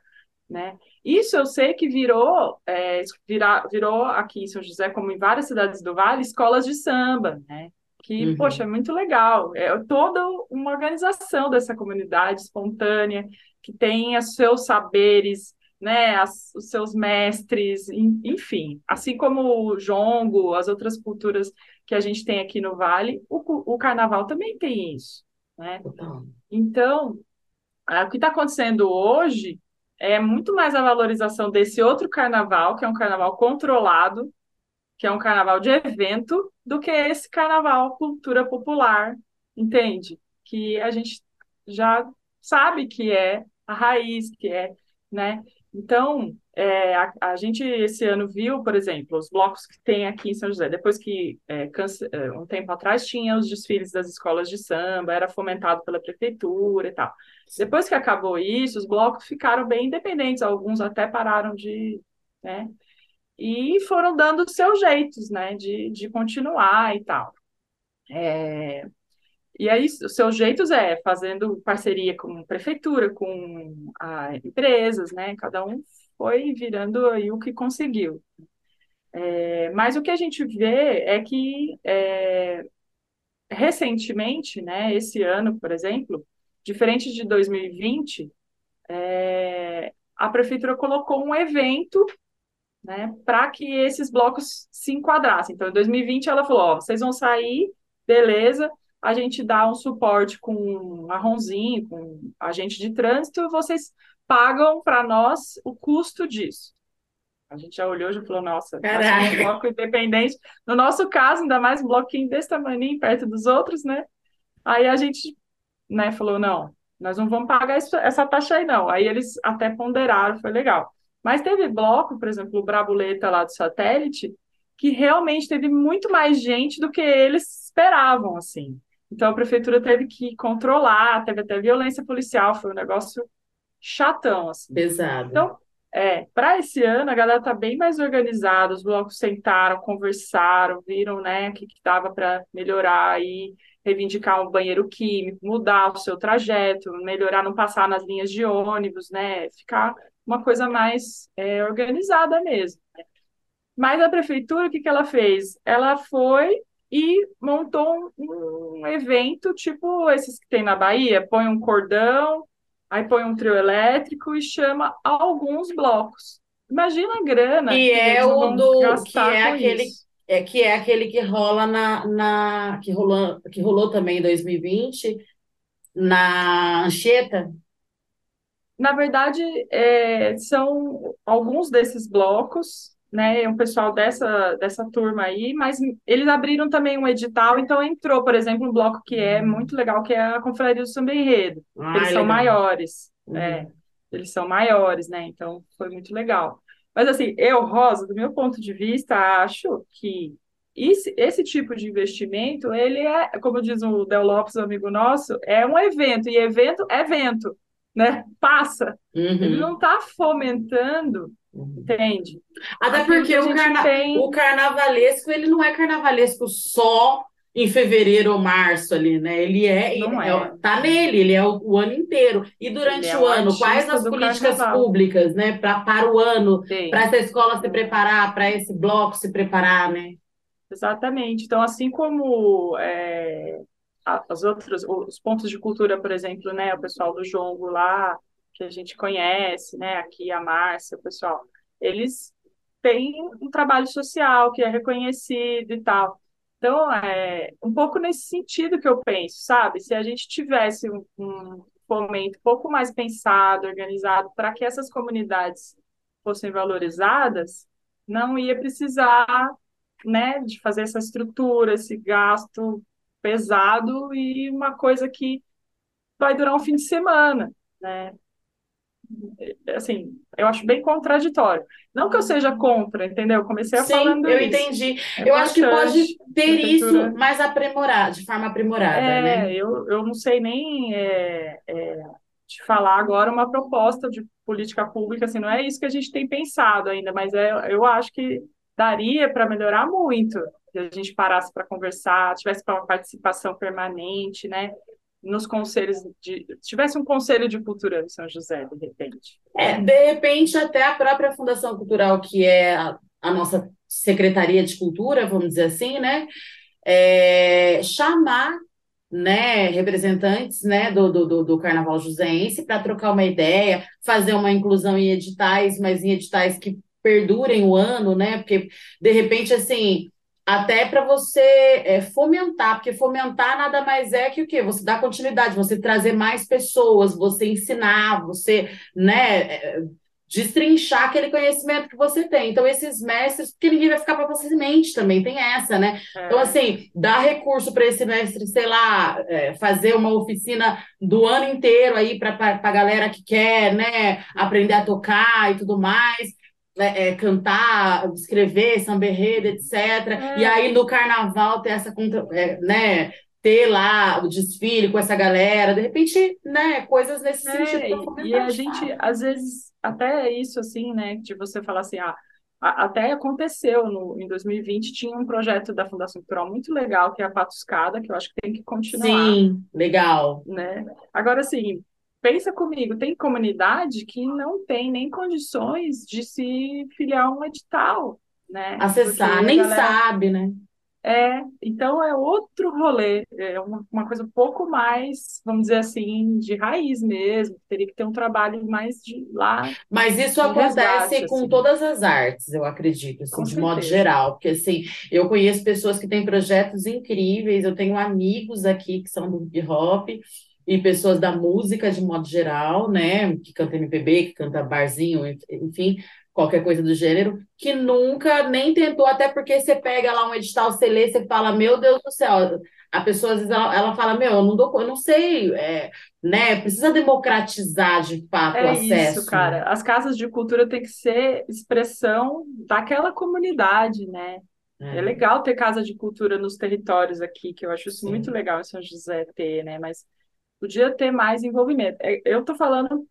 né? Isso eu sei que virou, é, vira, virou aqui em São José, como em várias cidades do Vale, escolas de samba, né? Que, uhum. poxa, é muito legal. É toda uma organização dessa comunidade espontânea, que tem os seus saberes, né, as, os seus mestres, enfim, assim como o jongo, as outras culturas que a gente tem aqui no Vale, o, o Carnaval também tem isso, né? Então, o que está acontecendo hoje é muito mais a valorização desse outro Carnaval, que é um Carnaval controlado, que é um Carnaval de evento, do que esse Carnaval cultura popular, entende? Que a gente já sabe que é a raiz, que é, né? Então, é, a, a, gente esse ano viu, por exemplo, os blocos que tem aqui em São José. Depois que, é, cance... É, um tempo atrás, tinha os desfiles das escolas de samba, era fomentado pela prefeitura e tal. Depois que acabou isso, os blocos ficaram bem independentes, alguns até pararam de. Né? E foram dando seus jeitos, né, de, de continuar e tal. É, e aí, os seus jeitos é fazendo parceria com prefeitura, com a, empresas, né? Cada um foi virando aí o que conseguiu. É, mas o que a gente vê é que é, recentemente, né, esse ano, por exemplo, diferente de 2020, é, a prefeitura colocou um evento né, para que esses blocos se enquadrassem. Então, em 2020, ela falou: ó, vocês vão sair, beleza, a gente dá um suporte com marronzinho, com agente de trânsito, vocês pagam para nós o custo disso. A gente já olhou e falou, nossa, um bloco independente. No nosso caso, ainda mais um bloquinho desse tamanho perto dos outros, né? Aí a gente né, falou, não, nós não vamos pagar isso, essa taxa aí, não. Aí eles até ponderaram, foi legal. Mas teve bloco, por exemplo, o Brabuleta lá do satélite, que realmente teve muito mais gente do que eles esperavam, assim. Então a prefeitura teve que controlar, teve até violência policial, foi um negócio chatão, assim. Pesado. Então, é, para esse ano a galera tá bem mais organizada, os blocos sentaram, conversaram, viram, né, o que que dava para melhorar aí, reivindicar um banheiro químico, mudar o seu trajeto, melhorar, não passar nas linhas de ônibus, né? Ficar uma coisa mais é, organizada mesmo. Né? Mas a prefeitura, o que, que ela fez? Ela foi e montou um, um evento tipo esses que tem na Bahia, põe um cordão, aí põe um trio elétrico e chama alguns blocos. Imagina a grana que, que é o do que é aquele isso. é que é aquele que rola na, na que rolou que rolou também em 2020 na Anchieta. Na verdade, é, são alguns desses blocos, né? Um pessoal dessa, dessa turma aí, mas eles abriram também um edital, então entrou, por exemplo, um bloco que é muito legal, que é a Confraria do Samba Enredo. Ah, Eles são legal. maiores, Uhum. é, eles são maiores, né? Então foi muito legal. Mas assim, eu, Rosa, do meu ponto de vista, acho que esse, esse tipo de investimento, ele é, como diz o Del Lopes, um amigo nosso, é um evento, e evento é evento, né? Passa. Ele Uhum. não está fomentando, Uhum. Entende? Até Aquilo porque o, carna... tem- o carnavalesco, ele não é carnavalesco só em fevereiro ou março ali, né? Ele é, Não é- é. tá nele, ele é o, o ano inteiro. E durante Ele é o ano, quais as políticas carnaval. públicas, né, pra, para o ano, para essa escola se preparar, para esse bloco se preparar, né? Exatamente. Então, assim como é, as outras, os pontos de cultura, por exemplo, né, o pessoal do Jongo lá, que a gente conhece, né, aqui a Márcia, o pessoal, eles têm um trabalho social que é reconhecido e tal. Então, é um pouco nesse sentido que eu penso, sabe? Se a gente tivesse um, um fomento um pouco mais pensado, organizado, para que essas comunidades fossem valorizadas, não ia precisar né, de fazer essa estrutura, esse gasto pesado e uma coisa que vai durar um fim de semana, né? Assim, eu acho bem contraditório. Não que eu seja contra, entendeu? Eu comecei a Sim, falando eu isso. entendi. É Eu acho que pode ter prefeitura. isso mais aprimorado, de forma aprimorada, É, né? eu, eu não sei nem é, é, te falar agora uma proposta de política pública, assim, não é isso que a gente tem pensado ainda, mas é, eu acho que daria para melhorar muito se a gente parasse para conversar, tivesse uma participação permanente, né? Nos conselhos de. Tivesse um conselho de cultura em São José, de repente. É, de repente, até a própria Fundação Cultural, que é a, a nossa Secretaria de Cultura, vamos dizer assim, né? É, chamar né, representantes né, do, do, do, Carnaval Joseense para trocar uma ideia, fazer uma inclusão em editais, mas em editais que perdurem o ano, né? Porque, de repente, assim, até para você é, fomentar, porque fomentar nada mais é que o quê? Você dar continuidade, você trazer mais pessoas, você ensinar, você, né, é, destrinchar aquele conhecimento que você tem. Então, esses mestres, porque ninguém vai ficar para semente também, tem essa, né? É, Então, assim, dar recurso para esse mestre, sei lá, é, fazer uma oficina do ano inteiro aí para a galera que quer, né, aprender a tocar e tudo mais. É, é, cantar, escrever, samba enredo, etc. É. E aí no carnaval ter essa contra, é, né, ter lá o desfile com essa galera, de repente, né, coisas nesse É, sentido e- a gente, às vezes, até isso assim, né, de você falar assim, ah, até aconteceu no, em 2020, tinha um projeto da Fundação Cultural muito legal, que é a Patuscada, que eu acho que tem que continuar, Sim, legal. né? Agora, assim, pensa comigo, tem comunidade que não tem nem condições de se filiar a um edital, né? Acessar, nem galera sabe, né? é, então é outro rolê, é uma, uma coisa um pouco mais, vamos dizer assim, de raiz mesmo, teria que ter um trabalho mais de lá, Mas isso acontece resgate, com assim, todas as artes, eu acredito, assim, com de modo certeza. geral, porque assim, eu conheço pessoas que têm projetos incríveis, eu tenho amigos aqui que são do hip hop e pessoas da música de modo geral, né, que canta MPB, que canta barzinho, enfim, qualquer coisa do gênero, que nunca nem tentou, até porque você pega lá um edital, você lê, você fala, meu Deus do céu, a pessoa às vezes ela, ela fala, meu, eu não dou, eu não sei, é, né, precisa democratizar de fato o É isso, acesso, né? cara. As casas de cultura têm que ser expressão daquela comunidade, né? É É, legal ter casa de cultura nos territórios aqui, que eu acho isso muito sim. legal em São José ter, né? Mas podia ter mais envolvimento. É, Eu tô falando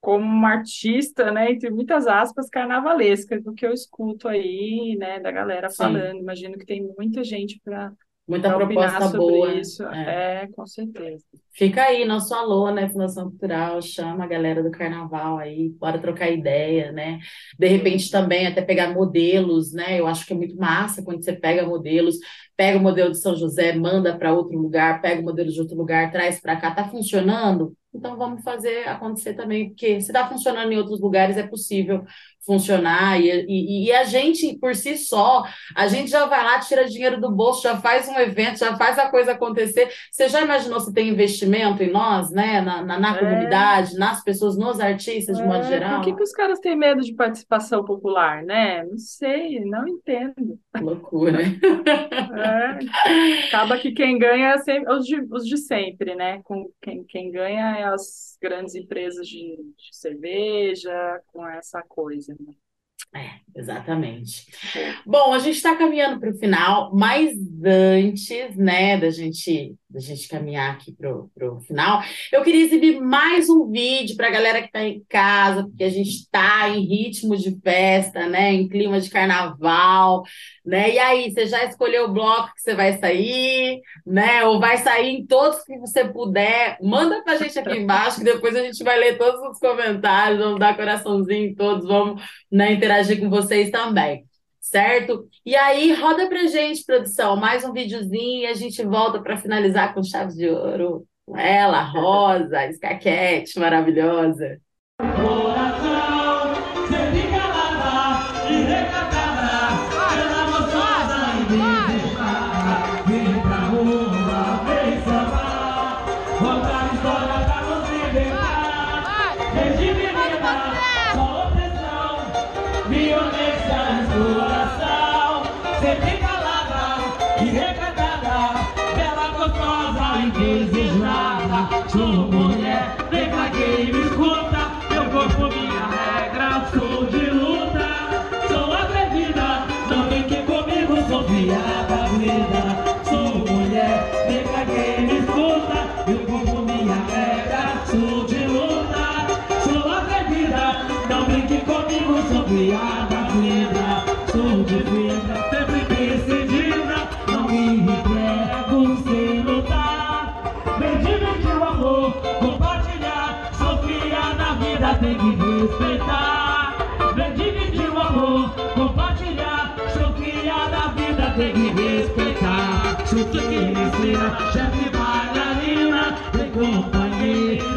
como uma artista, né, entre muitas aspas, carnavalesca, do que eu escuto aí, né, da galera Sim. falando. Imagino que tem muita gente para Muita proposta boa. Isso. É. é, com certeza. Fica aí, nosso alô, né? Fundação Cultural, chama a galera do carnaval aí, bora trocar ideia, né? De repente também até pegar modelos, né? Eu acho que é muito massa quando você pega modelos, pega o modelo de São José, manda para outro lugar, pega o modelo de outro lugar, traz para cá, tá funcionando? Então vamos fazer acontecer também, porque se está funcionando em outros lugares, é possível funcionar. E, e, e, a gente, por si só, a gente já vai lá, tira dinheiro do bolso, já faz um evento, já faz a coisa acontecer. Você já imaginou se tem investimento em nós, né? Na, na, na é. comunidade, nas pessoas, nos artistas, de modo é, geral? Por que, que os caras têm medo de participação popular, né? Não sei, não entendo. [laughs] Loucura. É. Acaba que quem ganha é sempre, os, de, os de sempre, né? Com quem, quem ganha é as grandes empresas de, de cerveja, com essa coisa. Né? É, exatamente. Bom, a gente está caminhando para o final, mas antes, né, da gente da gente caminhar aqui para o final, eu queria exibir mais um vídeo para a galera que está em casa, porque a gente está em ritmo de festa, né? Em clima de carnaval, né? E aí, você já escolheu o bloco que você vai sair, né? Ou vai sair em todos que você puder. Manda para a gente aqui embaixo, que depois a gente vai ler todos os comentários, vamos dar coraçãozinho em todos, vamos né, interagir com vocês também certo? E aí, roda pra gente, produção, mais um videozinho e a gente volta para finalizar com chaves de ouro. Ela, Rosa, escaquete maravilhosa.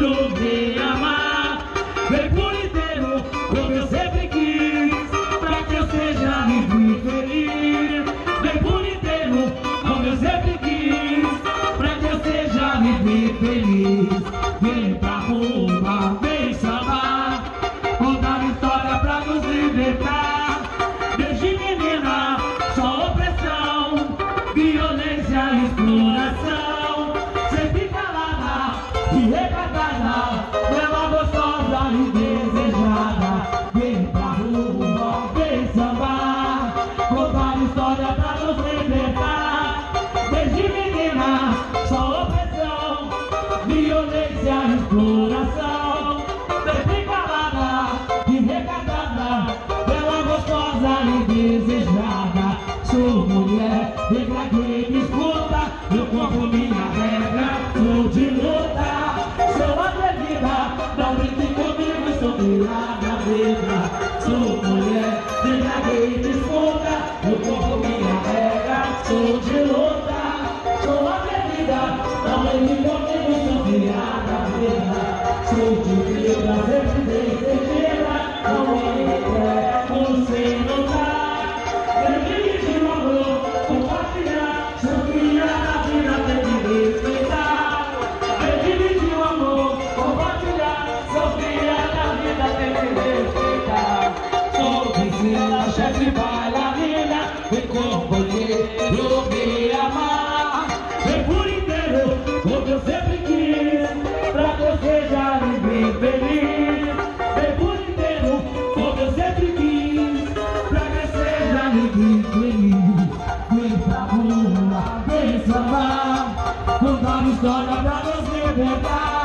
Companheiro, vem amar, goodbye.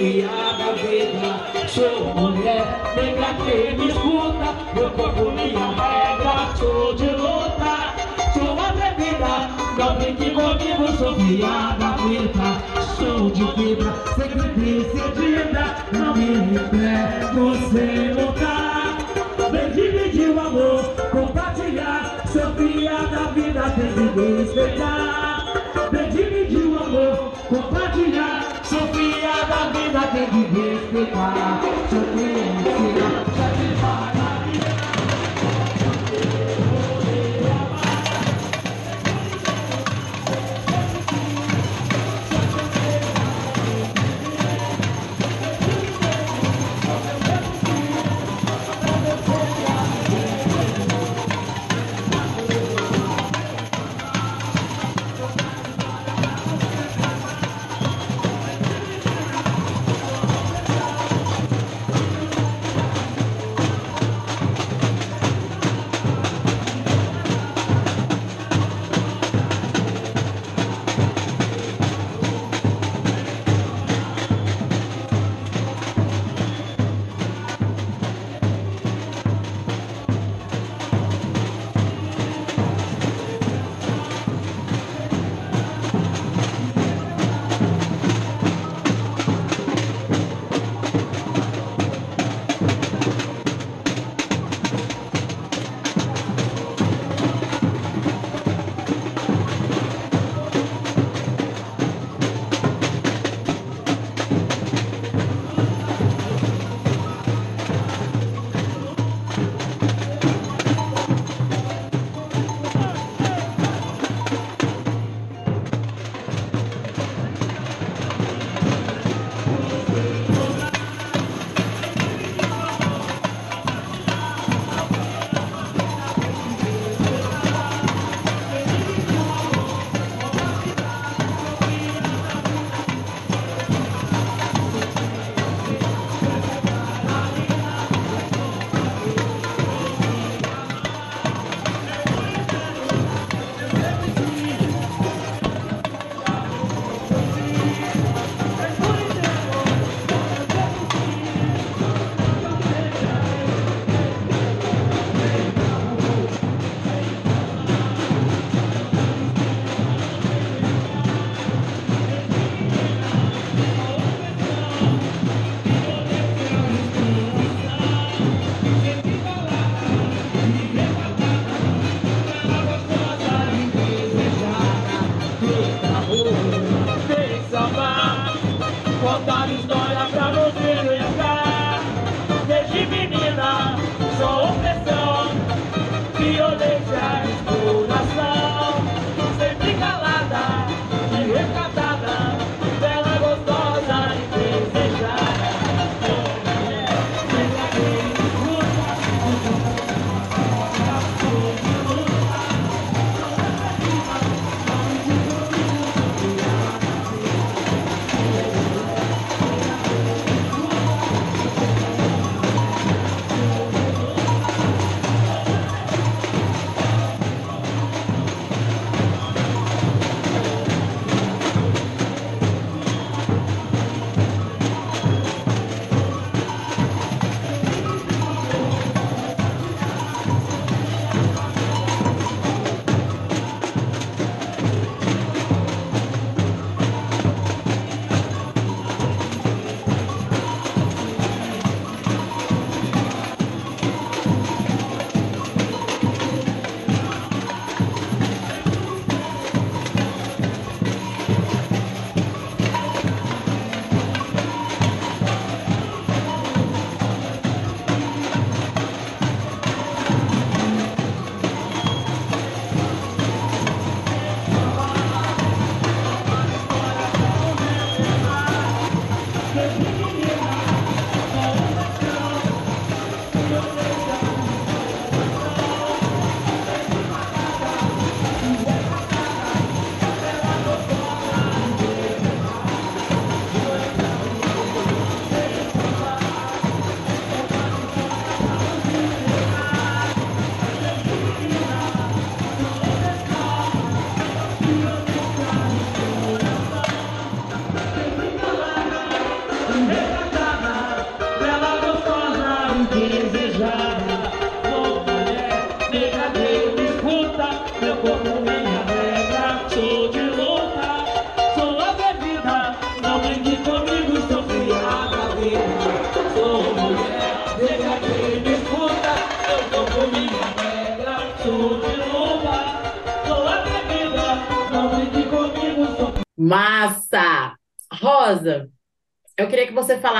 Desconfiar da vida Sou mulher negra que me escuta Meu corpo, minha regra. Sou de luta, sou atrevida. Não brinque comigo, sou fiada vida Sou de fibra, sempre decidida Não me entrego sem lutar Vem dividir o amor, compartilhar Sou da vida, tem que respeitar. Vem dividir o amor, compartilhar Sofia da vida tem que respeitar. Sofia,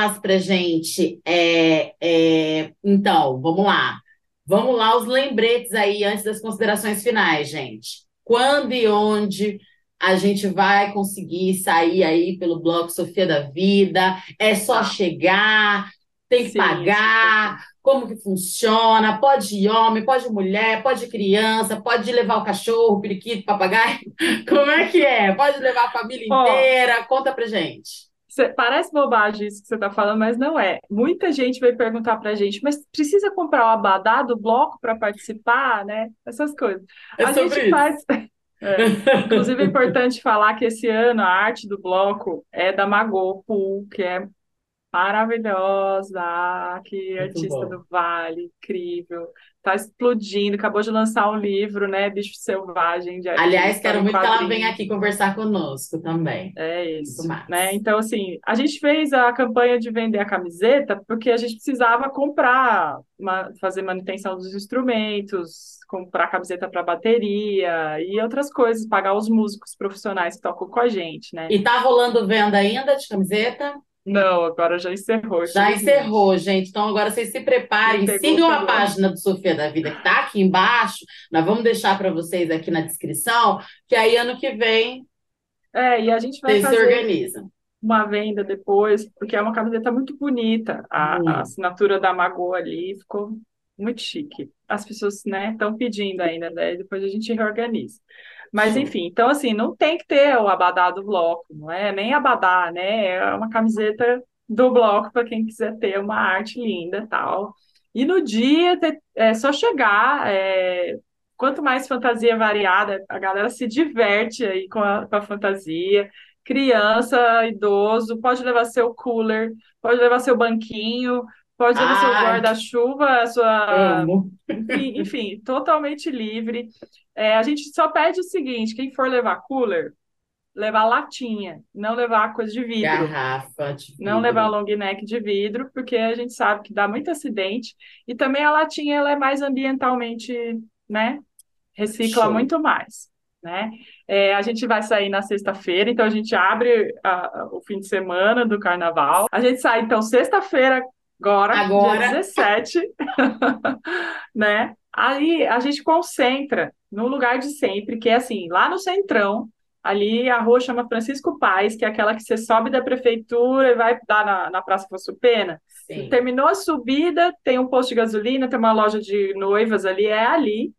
falasse pra gente. é, é, então, vamos lá. Vamos lá, os lembretes aí antes das considerações finais, gente. Quando e onde a gente vai conseguir sair aí pelo Bloco Sofia da Vida? É só Tá. chegar, tem que Sim, pagar, como que funciona? Pode ir homem, pode ir mulher, pode ir criança, pode levar o cachorro, o periquito, papagaio. [laughs] Como é que é? Pode levar a família inteira? Conta pra gente. Parece bobagem isso que você está falando, mas não é. Muita gente vai perguntar para a gente, mas precisa comprar o abadá do bloco para participar, né? Essas coisas. É A gente isso. faz. [laughs] É. Inclusive, é importante falar que esse ano a arte do bloco é da Magô Pool, que é maravilhosa, que Muito artista bom. do Vale, incrível. Tá explodindo, acabou de lançar um livro, né? Bicho Selvagem de Aliás, quero muito que ela venha aqui conversar conosco também. É isso, né? Então, assim, a gente fez a campanha de vender a camiseta porque a gente precisava comprar, ma- fazer manutenção dos instrumentos, comprar camiseta para bateria e outras coisas, pagar os músicos profissionais que tocam com a gente, né? E tá rolando venda ainda de camiseta? Não, agora já encerrou, Já encerrou, gente. Então agora vocês se preparem, sigam a página do Sofia da Vida que está aqui embaixo. Nós vamos deixar para vocês aqui na descrição, que aí ano que vem É, e a gente vai vocês se fazer organizam. uma venda depois, porque é uma camiseta muito bonita. A, Muito. a assinatura da Magô ali ficou muito chique. As pessoas, né, estão pedindo ainda, né? Depois a gente reorganiza. Mas, Show. enfim, então, assim, não tem que ter o abadá do bloco, não é nem abadá, né? É uma camiseta do bloco para quem quiser ter uma arte linda e tal. E no dia é só chegar. é, quanto mais fantasia variada, a galera se diverte aí com a, com a fantasia. Criança, idoso, pode levar seu cooler, pode levar seu banquinho, pode levar seu Ai. guarda-chuva, a sua enfim, enfim, totalmente livre. É, a gente só pede o seguinte: quem for levar cooler, levar latinha, não levar coisa de vidro. Garrafa de Não vidro. levar long neck de vidro, porque a gente sabe que dá muito acidente. E também a latinha ela é mais ambientalmente, né? Recicla Show. muito mais, né? É, a gente vai sair na sexta-feira, então a gente abre a- o fim de semana do carnaval. A gente sai, então, sexta-feira, agora, Agora. dia 17, [laughs] né? Aí a gente concentra no lugar de sempre, que é assim, lá no Centrão, ali a rua chama Francisco Paes, que é aquela que você sobe da prefeitura e vai dar na, na Praça Afonso Pena. Sim. Terminou a subida, tem um posto de gasolina, tem uma loja de noivas ali, é ali,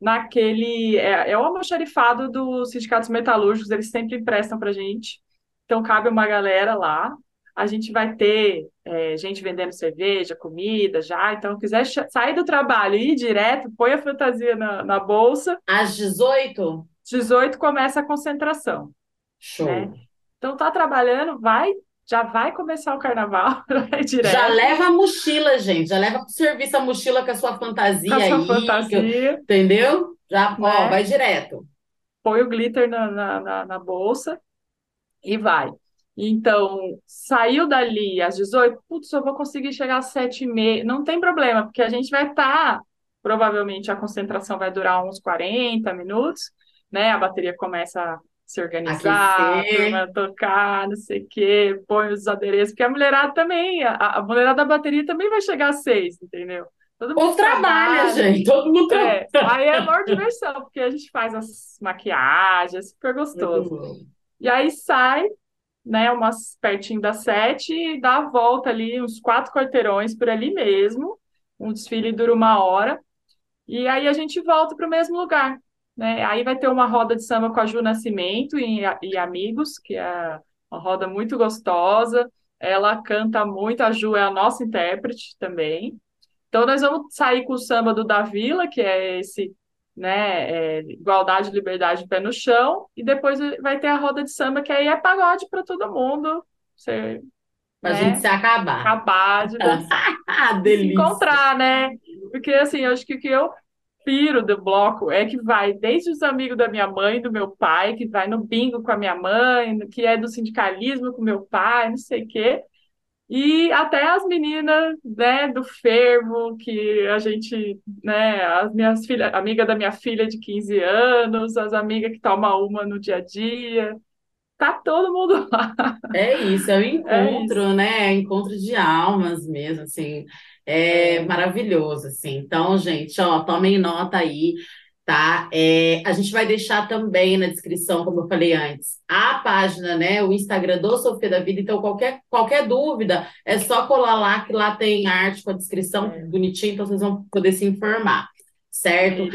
naquele. É, é o almoxarifado dos sindicatos metalúrgicos, eles sempre emprestam pra gente. Então cabe uma galera lá. A gente vai ter é, gente vendendo cerveja, comida já. Então, quiser sair do trabalho e ir direto, põe a fantasia na, na bolsa. Às 18? 18 começa a concentração. Show. Né? Então, tá trabalhando, vai, já vai começar o carnaval, [laughs] direto. Já leva a mochila, gente. Já leva pro serviço a mochila com a sua fantasia com a sua aí. fantasia. Entendeu? Já, ó, Né? vai direto. põe o glitter na, na, na, na bolsa e vai. Então, saiu dali às 18, putz, eu vou conseguir chegar às 7 e meia. Não tem problema, porque a gente vai estar, provavelmente a concentração vai durar uns 40 minutos, né? A bateria começa a se organizar, a tocar, não sei o quê, põe os adereços, porque a mulherada também, a, a mulherada da bateria também vai chegar às 6, entendeu? Todo Ou mundo trabalha, trabalha. gente. Todo mundo É, trabalha. aí é maior diversão, porque a gente faz as maquiagens, é super gostoso. E aí sai, né, umas pertinho das sete e dá a volta ali, uns quatro quarteirões por ali mesmo. Um desfile dura uma hora. E aí a gente volta para o mesmo lugar, né? Aí vai ter uma roda de samba com a Ju Nascimento e, e amigos, que é uma roda muito gostosa. Ela canta muito, a Ju é a nossa intérprete também. Então, nós vamos sair com o samba do Da Vila, que é esse, né, é, igualdade, liberdade, pé no chão, e depois vai ter a roda de samba, que aí é pagode para todo mundo, você, Pra né, gente se acabar. acabar de [laughs] Ah, se delícia. encontrar, né? Porque, assim, eu acho que o que eu piro do bloco é que vai desde os amigos da minha mãe, do meu pai, que vai no bingo com a minha mãe, que é do sindicalismo com meu pai, não sei o quê, e até as meninas, né, do fervo, que a gente, né, as minhas filhas, amiga da minha filha de 15 anos, as amigas que tomam uma no dia a dia. tá todo mundo [laughs] lá. É isso, é o É encontro, né? É encontro de almas mesmo, assim. É É, maravilhoso, assim. Então, gente, ó, tomem nota aí, tá? É, a gente vai deixar também na descrição, como eu falei antes, a página, né? O Instagram do Sofia da Vida. Então, qualquer, qualquer dúvida, é só colar lá, que lá tem arte com a descrição é. bonitinha, então vocês vão poder se informar, certo?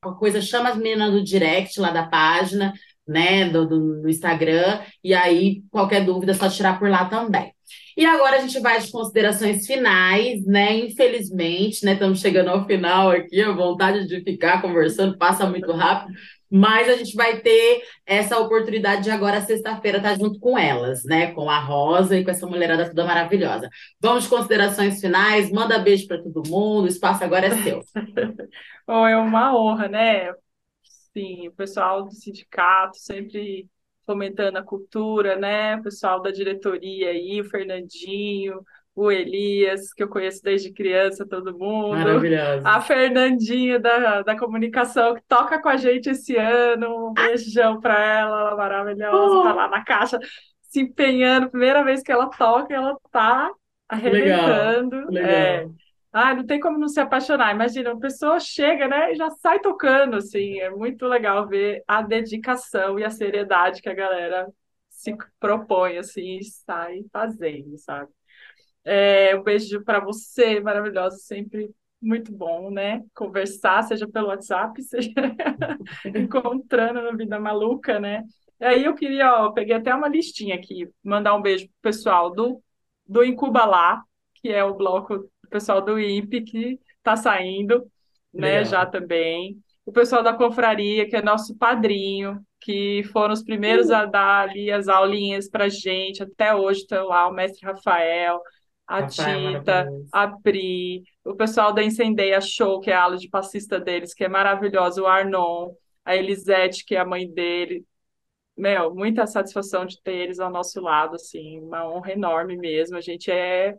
Qualquer coisa, chama as meninas do direct lá da página, né, do, do, do Instagram, e aí qualquer dúvida é só tirar por lá também. E agora a gente vai às considerações finais, né? Infelizmente, né? Estamos chegando ao final aqui, a vontade de ficar conversando passa muito rápido, mas a gente vai ter essa oportunidade de agora, sexta-feira, estar junto com elas, né? Com a Rosa e com essa mulherada toda maravilhosa. Vamos de considerações finais, manda beijo para todo mundo, o espaço agora é seu. [laughs] Bom, é uma honra, né? Sim, o pessoal do sindicato sempre fomentando a cultura, né? O pessoal da diretoria aí, o Fernandinho, o Elias, que eu conheço desde criança, todo mundo. Maravilhosa. A Fernandinha da, da comunicação, que toca com a gente esse ano. Um beijão para ela, ela é maravilhosa, tá Oh, lá na caixa se empenhando. Primeira vez que ela toca, ela tá que legal, arrebentando. que É. Ah, não tem como não se apaixonar. Imagina, uma pessoa chega, né, e já sai tocando, assim. É muito legal ver a dedicação e a seriedade que a galera se propõe, assim, e sai fazendo, sabe? É, um beijo para você, maravilhosa, sempre muito bom, né? Conversar, seja pelo WhatsApp, [laughs] seja encontrando na vida maluca, né? E aí eu queria, ó, peguei até uma listinha aqui, mandar um beijo pro pessoal do, do Incuba Lá, que é o bloco pessoal do INPE, que está saindo, né, já Legal. também. O pessoal da Confraria, que é nosso padrinho, que foram os primeiros a dar ali as aulinhas para gente, até hoje estão lá, o mestre Rafael, a Rafael, Tita, a Pri, o pessoal da Incendeia Show, que é a aula de passista deles, que é maravilhosa, o Arnon, a Elisete, que é a mãe dele. Meu, muita satisfação de ter eles ao nosso lado, assim, uma honra enorme mesmo. A gente é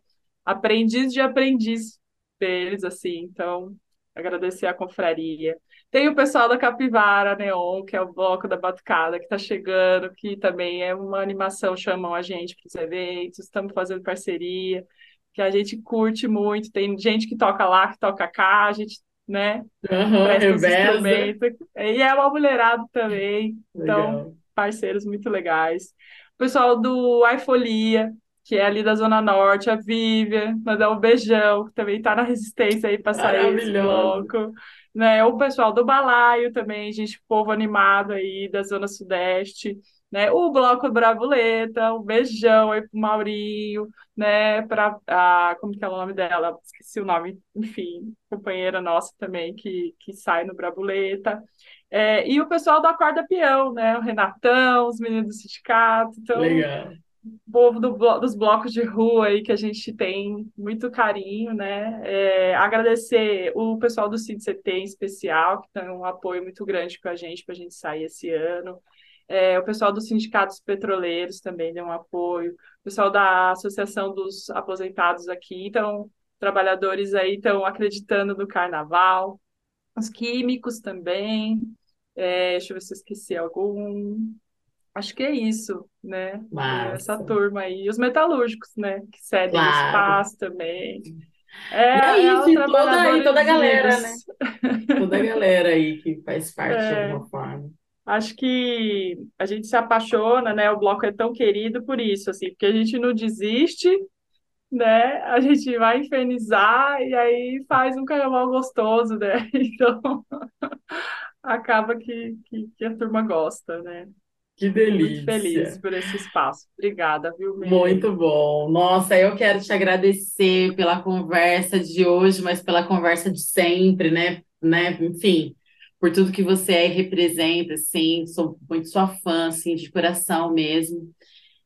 aprendiz de aprendiz deles, assim, então agradecer a confraria. Tem o pessoal da Capivara Neon, que é o bloco da Batucada, que está chegando, que também é uma animação, chamam a gente para os eventos, estamos fazendo parceria, que a gente curte muito. Tem gente que toca lá, que toca cá, a gente, né, presta reveza. instrumentos. E é uma mulherada também, então, Legal. parceiros muito legais. O pessoal do iFolia, que é ali da Zona Norte, a Vivian, mandar um beijão, que também está na resistência aí para sair esse bloco. Né? O pessoal do Balaio também, gente, povo animado aí da Zona Sudeste. Né? O Bloco Bravuleta, um beijão aí pro Maurinho, né? Para a, como que é o nome dela? Esqueci o nome, enfim, companheira nossa também que, que sai no Bravuleta. É, e o pessoal do Acorda Peão, né? O Renatão, os meninos do sindicato. Então, Legal. Povo do dos blocos de rua aí que a gente tem muito carinho, né? É, agradecer o pessoal do CID-CT em especial, que tem um apoio muito grande com a gente para a gente sair esse ano. É, o pessoal dos sindicatos petroleiros também deu um apoio. O pessoal da Associação dos Aposentados aqui. Então, trabalhadores aí estão acreditando no carnaval. Os químicos também. É, deixa eu ver se eu esqueci algum. Acho que é isso, né? É Essa Massa. turma aí. E os metalúrgicos, né? Que cedem o Claro. espaço também. E É, é é isso, e toda, toda a galera, né? Toda a galera aí que faz parte de É, alguma forma. acho que a gente se apaixona, né? O bloco é tão querido por isso, assim, porque a gente não desiste, né? A gente vai infernizar e aí faz um carnaval gostoso, né? [laughs] Então [laughs] acaba que, que, que a turma gosta, né? Que Fico muito feliz delícia. por esse espaço. Obrigada, viu, Meire? Muito bom. Nossa, eu quero te agradecer pela conversa de hoje, mas pela conversa de sempre, né? Né? Enfim, por tudo que você é e representa, assim, sou muito sua fã, assim, de coração mesmo.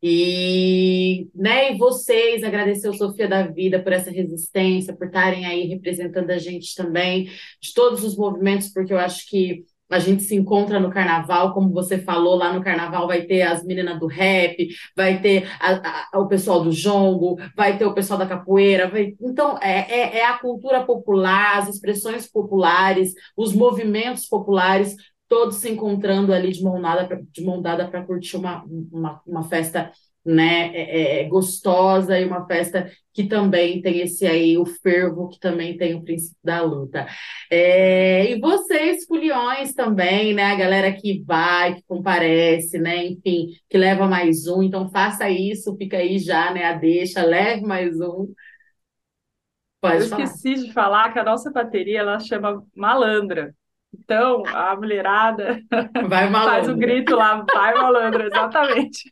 E, né, e vocês, agradecer ao Sofia da Vida por essa resistência, por estarem aí representando a gente também, de todos os movimentos, porque eu acho que a gente se encontra no carnaval, como você falou, lá no carnaval vai ter as meninas do rap, vai ter a- a- o pessoal do jongo, vai ter o pessoal da capoeira, vai- então é, é, é a cultura popular, as expressões populares, os movimentos populares todos se encontrando ali de mão dada de mão dada para curtir uma, uma, uma festa né, é, é, gostosa e uma festa que também tem esse aí, o fervo, que também tem o princípio da luta. É, e vocês, foliões também, né, a galera que vai, que comparece, né, enfim, que leva mais um, então faça isso, fica aí já, né, a deixa, leve mais um. Pode Eu falar. esqueci de falar que a nossa bateria, ela chama Malandra. Então, a mulherada vai [laughs] faz o grito lá, vai malandro, [laughs] exatamente.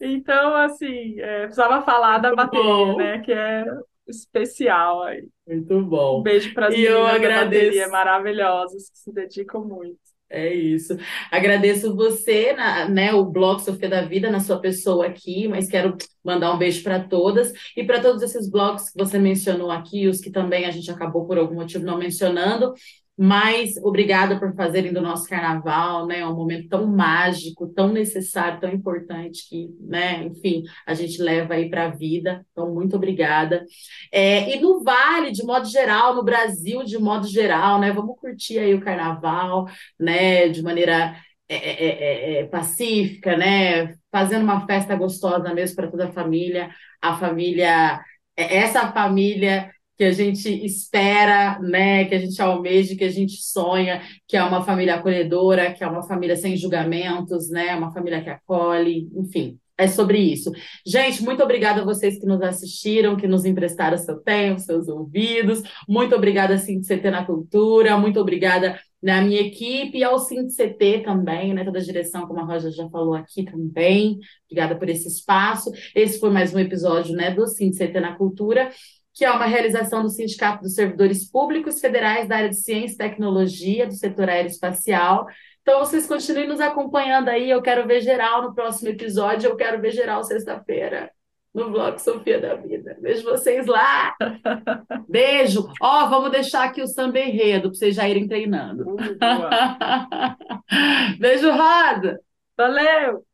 então, assim, é, precisava falar da bateria, né? Que é especial aí. Muito bom. Um beijo para as meninas eu agradeço. da bateria maravilhosas que se dedicam muito. É isso. Agradeço você, na, né, o Blog Sofia da Vida, na sua pessoa aqui, mas quero mandar um beijo para todas e para todos esses blogs que você mencionou aqui, os que também a gente acabou por algum motivo não mencionando. Mas obrigada por fazerem do nosso carnaval, né, um momento tão mágico, tão necessário, tão importante que, né, enfim, a gente leva aí para a vida. Então, muito obrigada. É, e no Vale, de modo geral, no Brasil, de modo geral, né, vamos curtir aí o carnaval, né, de maneira é, é, é, é pacífica, né, fazendo uma festa gostosa mesmo para toda a família. A família, é, essa família que a gente espera, né, que a gente almeja, que a gente sonha, que é uma família acolhedora, que é uma família sem julgamentos, né, uma família que acolhe, enfim, é sobre isso. Gente, muito obrigada a vocês que nos assistiram, que nos emprestaram seu tempo, seus ouvidos. Muito obrigada, CT na Cultura. Muito obrigada na minha equipe e ao CT também, né? Toda a direção, como a Roja já falou aqui também. Obrigada por esse espaço. Esse foi mais um episódio, né, do CT na Cultura que é uma realização do Sindicato dos Servidores Públicos Federais da área de Ciência e Tecnologia, do setor aeroespacial. Então, vocês continuem nos acompanhando aí. Eu quero ver geral no próximo episódio. Eu quero ver geral sexta-feira no Vlog Sofia da Vida. Vejo vocês lá. [laughs] Beijo. Ó, oh, vamos deixar aqui o samba enredo para vocês já irem treinando. [laughs] Beijo, Roda. Valeu.